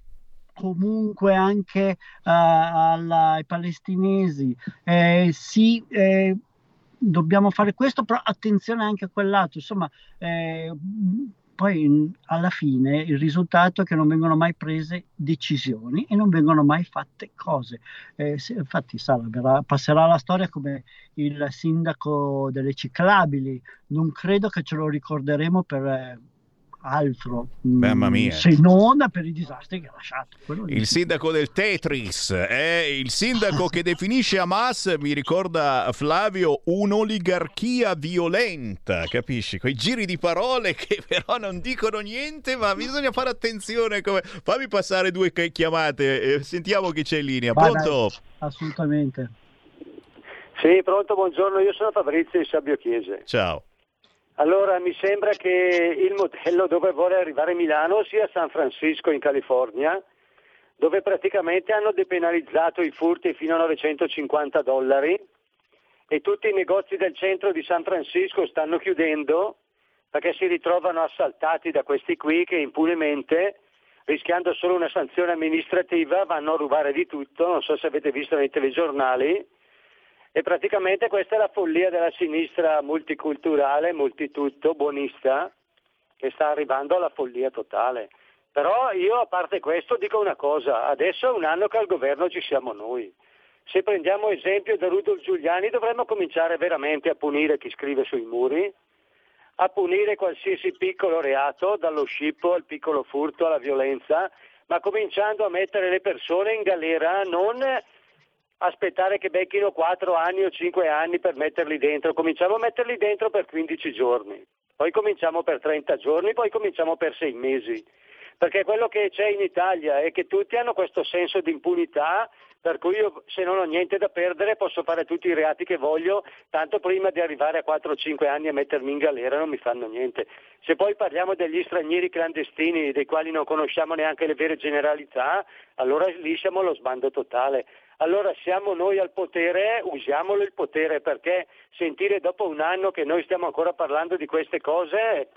comunque anche eh, alla, ai palestinesi. Eh, sì, eh, dobbiamo fare questo, però attenzione anche a quell'altro. Insomma, poi alla fine il risultato è che non vengono mai prese decisioni e non vengono mai fatte cose. Eh, se, infatti Sara verrà, passerà alla storia come il sindaco delle ciclabili, non credo che ce lo ricorderemo per... Eh, altro Mamma mia. se non per i disastri che ha lasciato. Il sindaco del Tetris, è il sindaco che definisce Hamas, mi ricorda Flavio, un'oligarchia violenta, capisci? Quei giri di parole che però non dicono niente, ma bisogna fare attenzione. Come... Fammi passare due chiamate, eh, sentiamo chi c'è in linea. Pronto? Assolutamente. Sì, pronto, buongiorno, io sono Fabrizio di Sabbio Chiese. Ciao. Allora, mi sembra che il modello dove vuole arrivare Milano sia San Francisco in California, dove praticamente hanno depenalizzato i furti fino a 950 dollari e tutti i negozi del centro di San Francisco stanno chiudendo perché si ritrovano assaltati da questi qui che impunemente, rischiando solo una sanzione amministrativa, vanno a rubare di tutto, non so se avete visto nei telegiornali, e praticamente questa è la follia della sinistra multiculturale, multitutto, buonista, che sta arrivando alla follia totale. Però io a parte questo dico una cosa, adesso è un anno che al governo ci siamo noi. Se prendiamo esempio da Rudolf Giuliani dovremmo cominciare veramente a punire chi scrive sui muri, a punire qualsiasi piccolo reato, dallo scippo al piccolo furto alla violenza, ma cominciando a mettere le persone in galera, non aspettare che becchino 4 anni o 5 anni per metterli dentro, cominciamo a metterli dentro per 15 giorni, poi cominciamo per 30 giorni, poi cominciamo per 6 mesi. Perché quello che c'è in Italia è che tutti hanno questo senso di impunità per cui io se non ho niente da perdere posso fare tutti i reati che voglio, tanto prima di arrivare a 4-5 anni a mettermi in galera non mi fanno niente. Se poi parliamo degli stranieri clandestini dei quali non conosciamo neanche le vere generalità, allora lì siamo allo sbando totale. Allora siamo noi al potere, usiamolo il potere perché sentire dopo un anno che noi stiamo ancora parlando di queste cose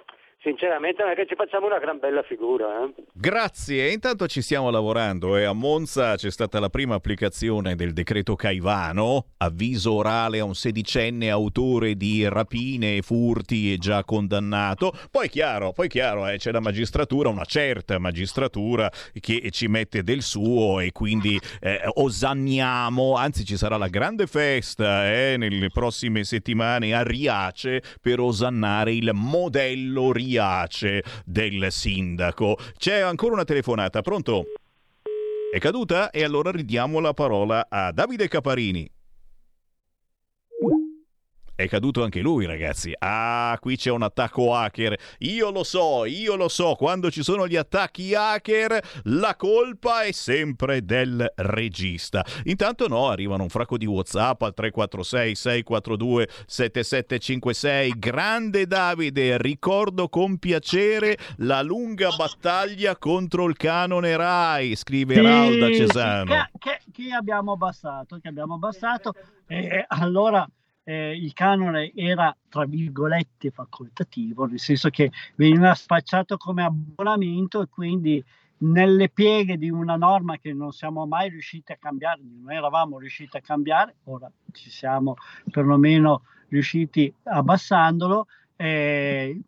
sinceramente non è che ci facciamo una gran bella figura. Eh? Grazie, intanto ci stiamo lavorando e a Monza c'è stata la prima applicazione del decreto Caivano, avviso orale a un sedicenne autore di rapine e furti e già condannato. Poi chiaro, poi chiaro, eh, c'è la magistratura, una certa magistratura che ci mette del suo e quindi eh, osanniamo, anzi ci sarà la grande festa eh, nelle prossime settimane a Riace per osannare il modello Riace Riace del sindaco. C'è ancora una telefonata, pronto? È caduta? E allora ridiamo la parola a Davide Caparini. È caduto anche lui, ragazzi. Ah, qui c'è un attacco hacker. Io lo so, io lo so. Quando ci sono gli attacchi hacker, la colpa è sempre del regista. Intanto no, arrivano un fracco di WhatsApp al 346 642 7756. Grande Davide, ricordo con piacere la lunga battaglia contro il canone Rai, scrive sì, Ralda Cesano. Che, che, che abbiamo abbassato, che abbiamo abbassato. E allora eh, il canone era tra virgolette facoltativo, nel senso che veniva spacciato come abbonamento e quindi nelle pieghe di una norma che non siamo mai riusciti a cambiare, non eravamo riusciti a cambiare, ora ci siamo perlomeno riusciti abbassandolo. Eh,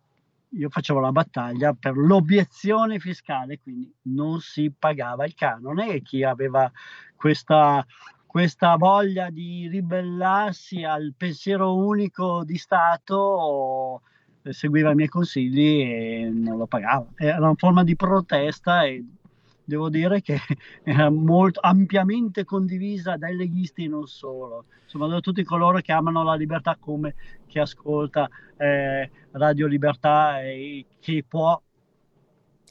io facevo la battaglia per l'obiezione fiscale, quindi non si pagava il canone e chi aveva questa questa voglia di ribellarsi al pensiero unico di Stato eh, seguiva i miei consigli e non lo pagava. Era una forma di protesta e devo dire che era molto ampiamente condivisa dai leghisti non solo, insomma da tutti coloro che amano la libertà come chi ascolta eh, Radio Libertà e che può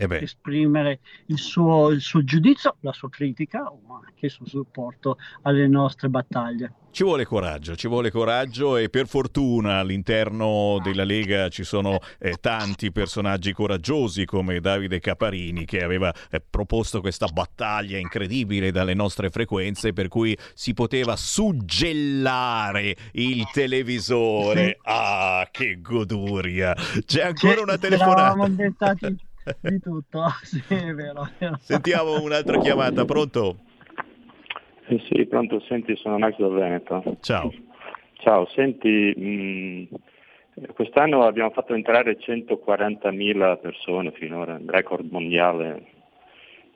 eh esprimere il suo, il suo, giudizio, la sua critica o anche il suo supporto alle nostre battaglie. Ci vuole coraggio, ci vuole coraggio e per fortuna all'interno della Lega ci sono eh, tanti personaggi coraggiosi come Davide Caparini che aveva eh, proposto questa battaglia incredibile dalle nostre frequenze per cui si poteva suggellare il televisore. Ah, che goduria! C'è ancora una telefonata. Di tutto, sì, è vero, è vero. Sentiamo un'altra chiamata, pronto? Eh sì, pronto, senti, sono Max da Veneto. Ciao. Ciao, senti, mh, quest'anno abbiamo fatto entrare 140.000 persone finora, record mondiale.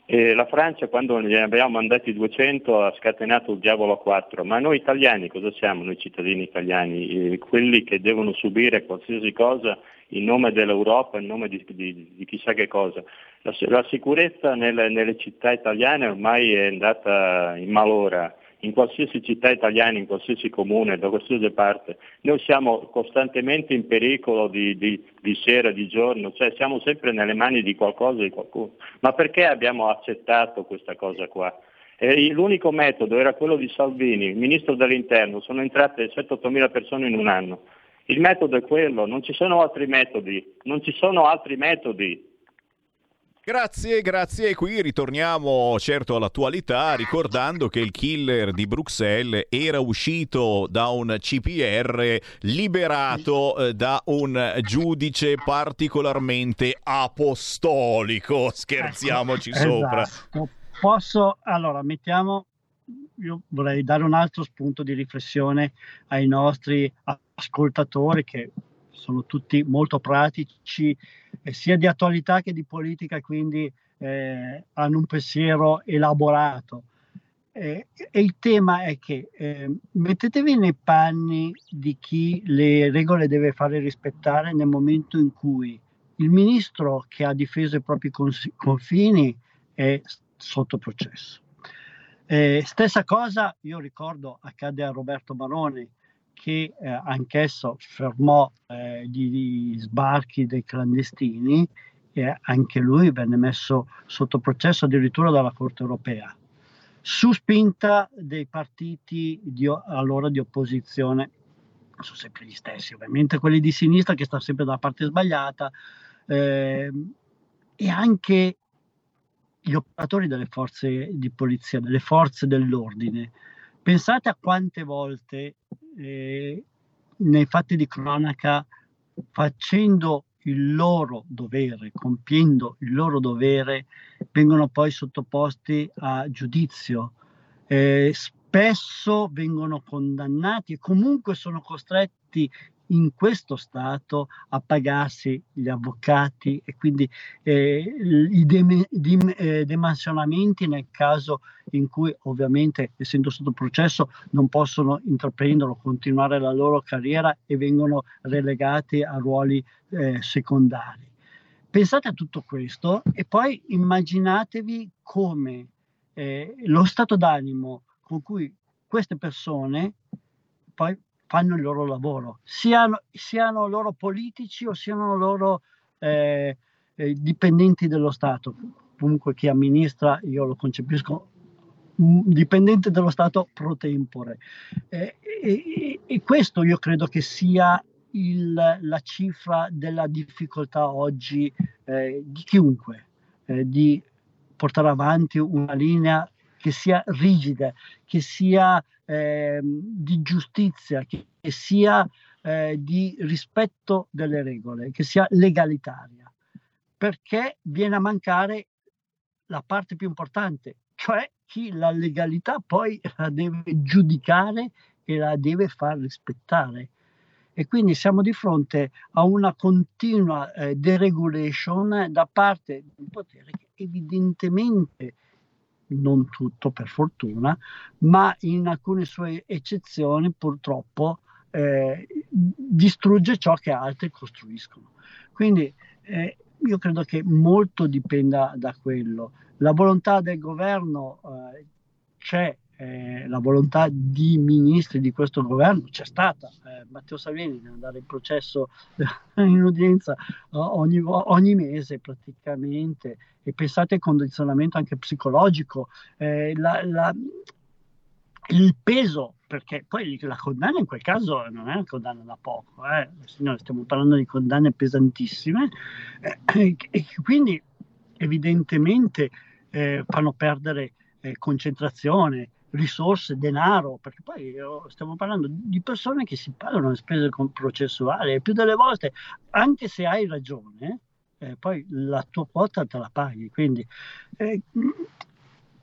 E la Francia, quando ne abbiamo mandati 200, ha scatenato il diavolo a 4. Ma noi italiani cosa siamo, noi cittadini italiani? Eh, quelli che devono subire qualsiasi cosa in nome dell'Europa, in nome di, di, di chissà che cosa. La, la sicurezza nelle, nelle, città italiane ormai è andata in malora, in qualsiasi città italiana, in qualsiasi comune, da qualsiasi parte. Noi siamo costantemente in pericolo di, di, sera, di giorno, cioè siamo sempre nelle mani di qualcosa, di qualcuno. Ma perché abbiamo accettato questa cosa qua? E l'unico metodo era quello di Salvini, il ministro dell'interno, sono entrate 7-8 mila persone in un anno. Il metodo è quello, non ci sono altri metodi, non ci sono altri metodi. Grazie, grazie. E qui ritorniamo certo all'attualità ricordando che il killer di Bruxelles era uscito da un CPR liberato eh, da un giudice particolarmente apostolico. Scherziamoci esatto. sopra. Posso, allora, mettiamo io vorrei dare un altro spunto di riflessione ai nostri ascoltatori che sono tutti molto pratici, eh, sia di attualità che di politica, quindi eh, hanno un pensiero elaborato. Eh, e il tema è che eh, mettetevi nei panni di chi le regole deve fare rispettare nel momento in cui il ministro che ha difeso i propri confini è sotto processo. Eh, stessa cosa, io ricordo, accade a Roberto Maroni, che eh, anch'esso fermò eh, gli sbarchi dei clandestini e anche lui venne messo sotto processo addirittura dalla Corte europea, su spinta dei partiti di, allora di opposizione, sono sempre gli stessi, ovviamente quelli di sinistra che stanno sempre dalla parte sbagliata, eh, e anche gli operatori delle forze di polizia, delle forze dell'ordine. Pensate a quante volte eh, nei fatti di cronaca, facendo il loro dovere, compiendo il loro dovere, vengono poi sottoposti a giudizio. Eh, spesso vengono condannati e comunque sono costretti in questo Stato a pagarsi gli avvocati e quindi eh, i dem- dim- eh, nel caso in cui ovviamente essendo sotto processo non possono intraprendere o continuare la loro carriera e vengono relegati a ruoli eh, secondari. Pensate a tutto questo e poi immaginatevi come eh, lo stato d'animo con cui queste persone poi fanno il loro lavoro, siano, siano loro politici o siano loro eh, eh, dipendenti dello Stato. Comunque chi amministra, io lo concepisco mm, dipendente dello Stato pro tempore. Eh, e, e, questo io credo che sia il, la cifra della difficoltà oggi eh, di chiunque, eh, di portare avanti una linea che sia rigida, che sia eh, di giustizia, che, che sia eh, di rispetto delle regole, che sia legalitaria, perché viene a mancare la parte più importante, cioè chi la legalità poi la deve giudicare e la deve far rispettare. E quindi siamo di fronte a una continua eh, deregulation da parte di un potere che evidentemente non tutto per fortuna, ma in alcune sue eccezioni purtroppo eh, distrugge ciò che altri costruiscono. Quindi eh, io credo che molto dipenda da quello. La volontà del governo eh, c'è, eh, la volontà di ministri di questo governo c'è stata. Eh, Matteo Salvini deve andare in processo in udienza ogni, ogni mese praticamente e pensate al condizionamento anche psicologico, eh, la, la, il peso, perché poi la condanna in quel caso non è una condanna da poco, eh. Signore, stiamo parlando di condanne pesantissime eh, e quindi evidentemente eh, fanno perdere eh, concentrazione, risorse, denaro, perché poi stiamo parlando di persone che si pagano le spese processuali e più delle volte, anche se hai ragione, eh, poi la tua quota te la paghi. Quindi eh,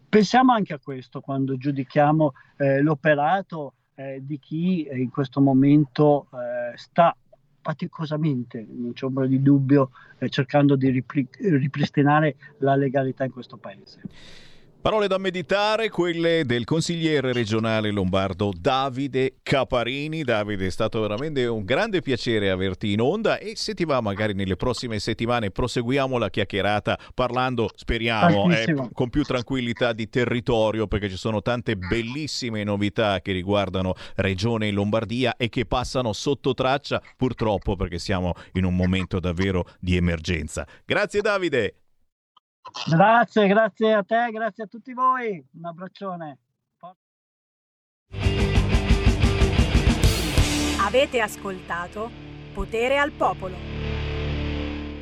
pensiamo anche a questo quando giudichiamo eh, l'operato eh, di chi in questo momento eh, sta faticosamente, non c'è ombra di dubbio, eh, cercando di ripri- ripristinare la legalità in questo paese. Parole da meditare, quelle del consigliere regionale lombardo Davide Caparini. Davide, è stato veramente un grande piacere averti in onda e se ti va magari nelle prossime settimane proseguiamo la chiacchierata parlando, speriamo, eh, con più tranquillità di territorio perché ci sono tante bellissime novità che riguardano Regione Lombardia e che passano sotto traccia purtroppo perché siamo in un momento davvero di emergenza. Grazie Davide. Grazie, grazie a te, grazie a tutti voi. Un abbraccione. Avete ascoltato Potere al Popolo.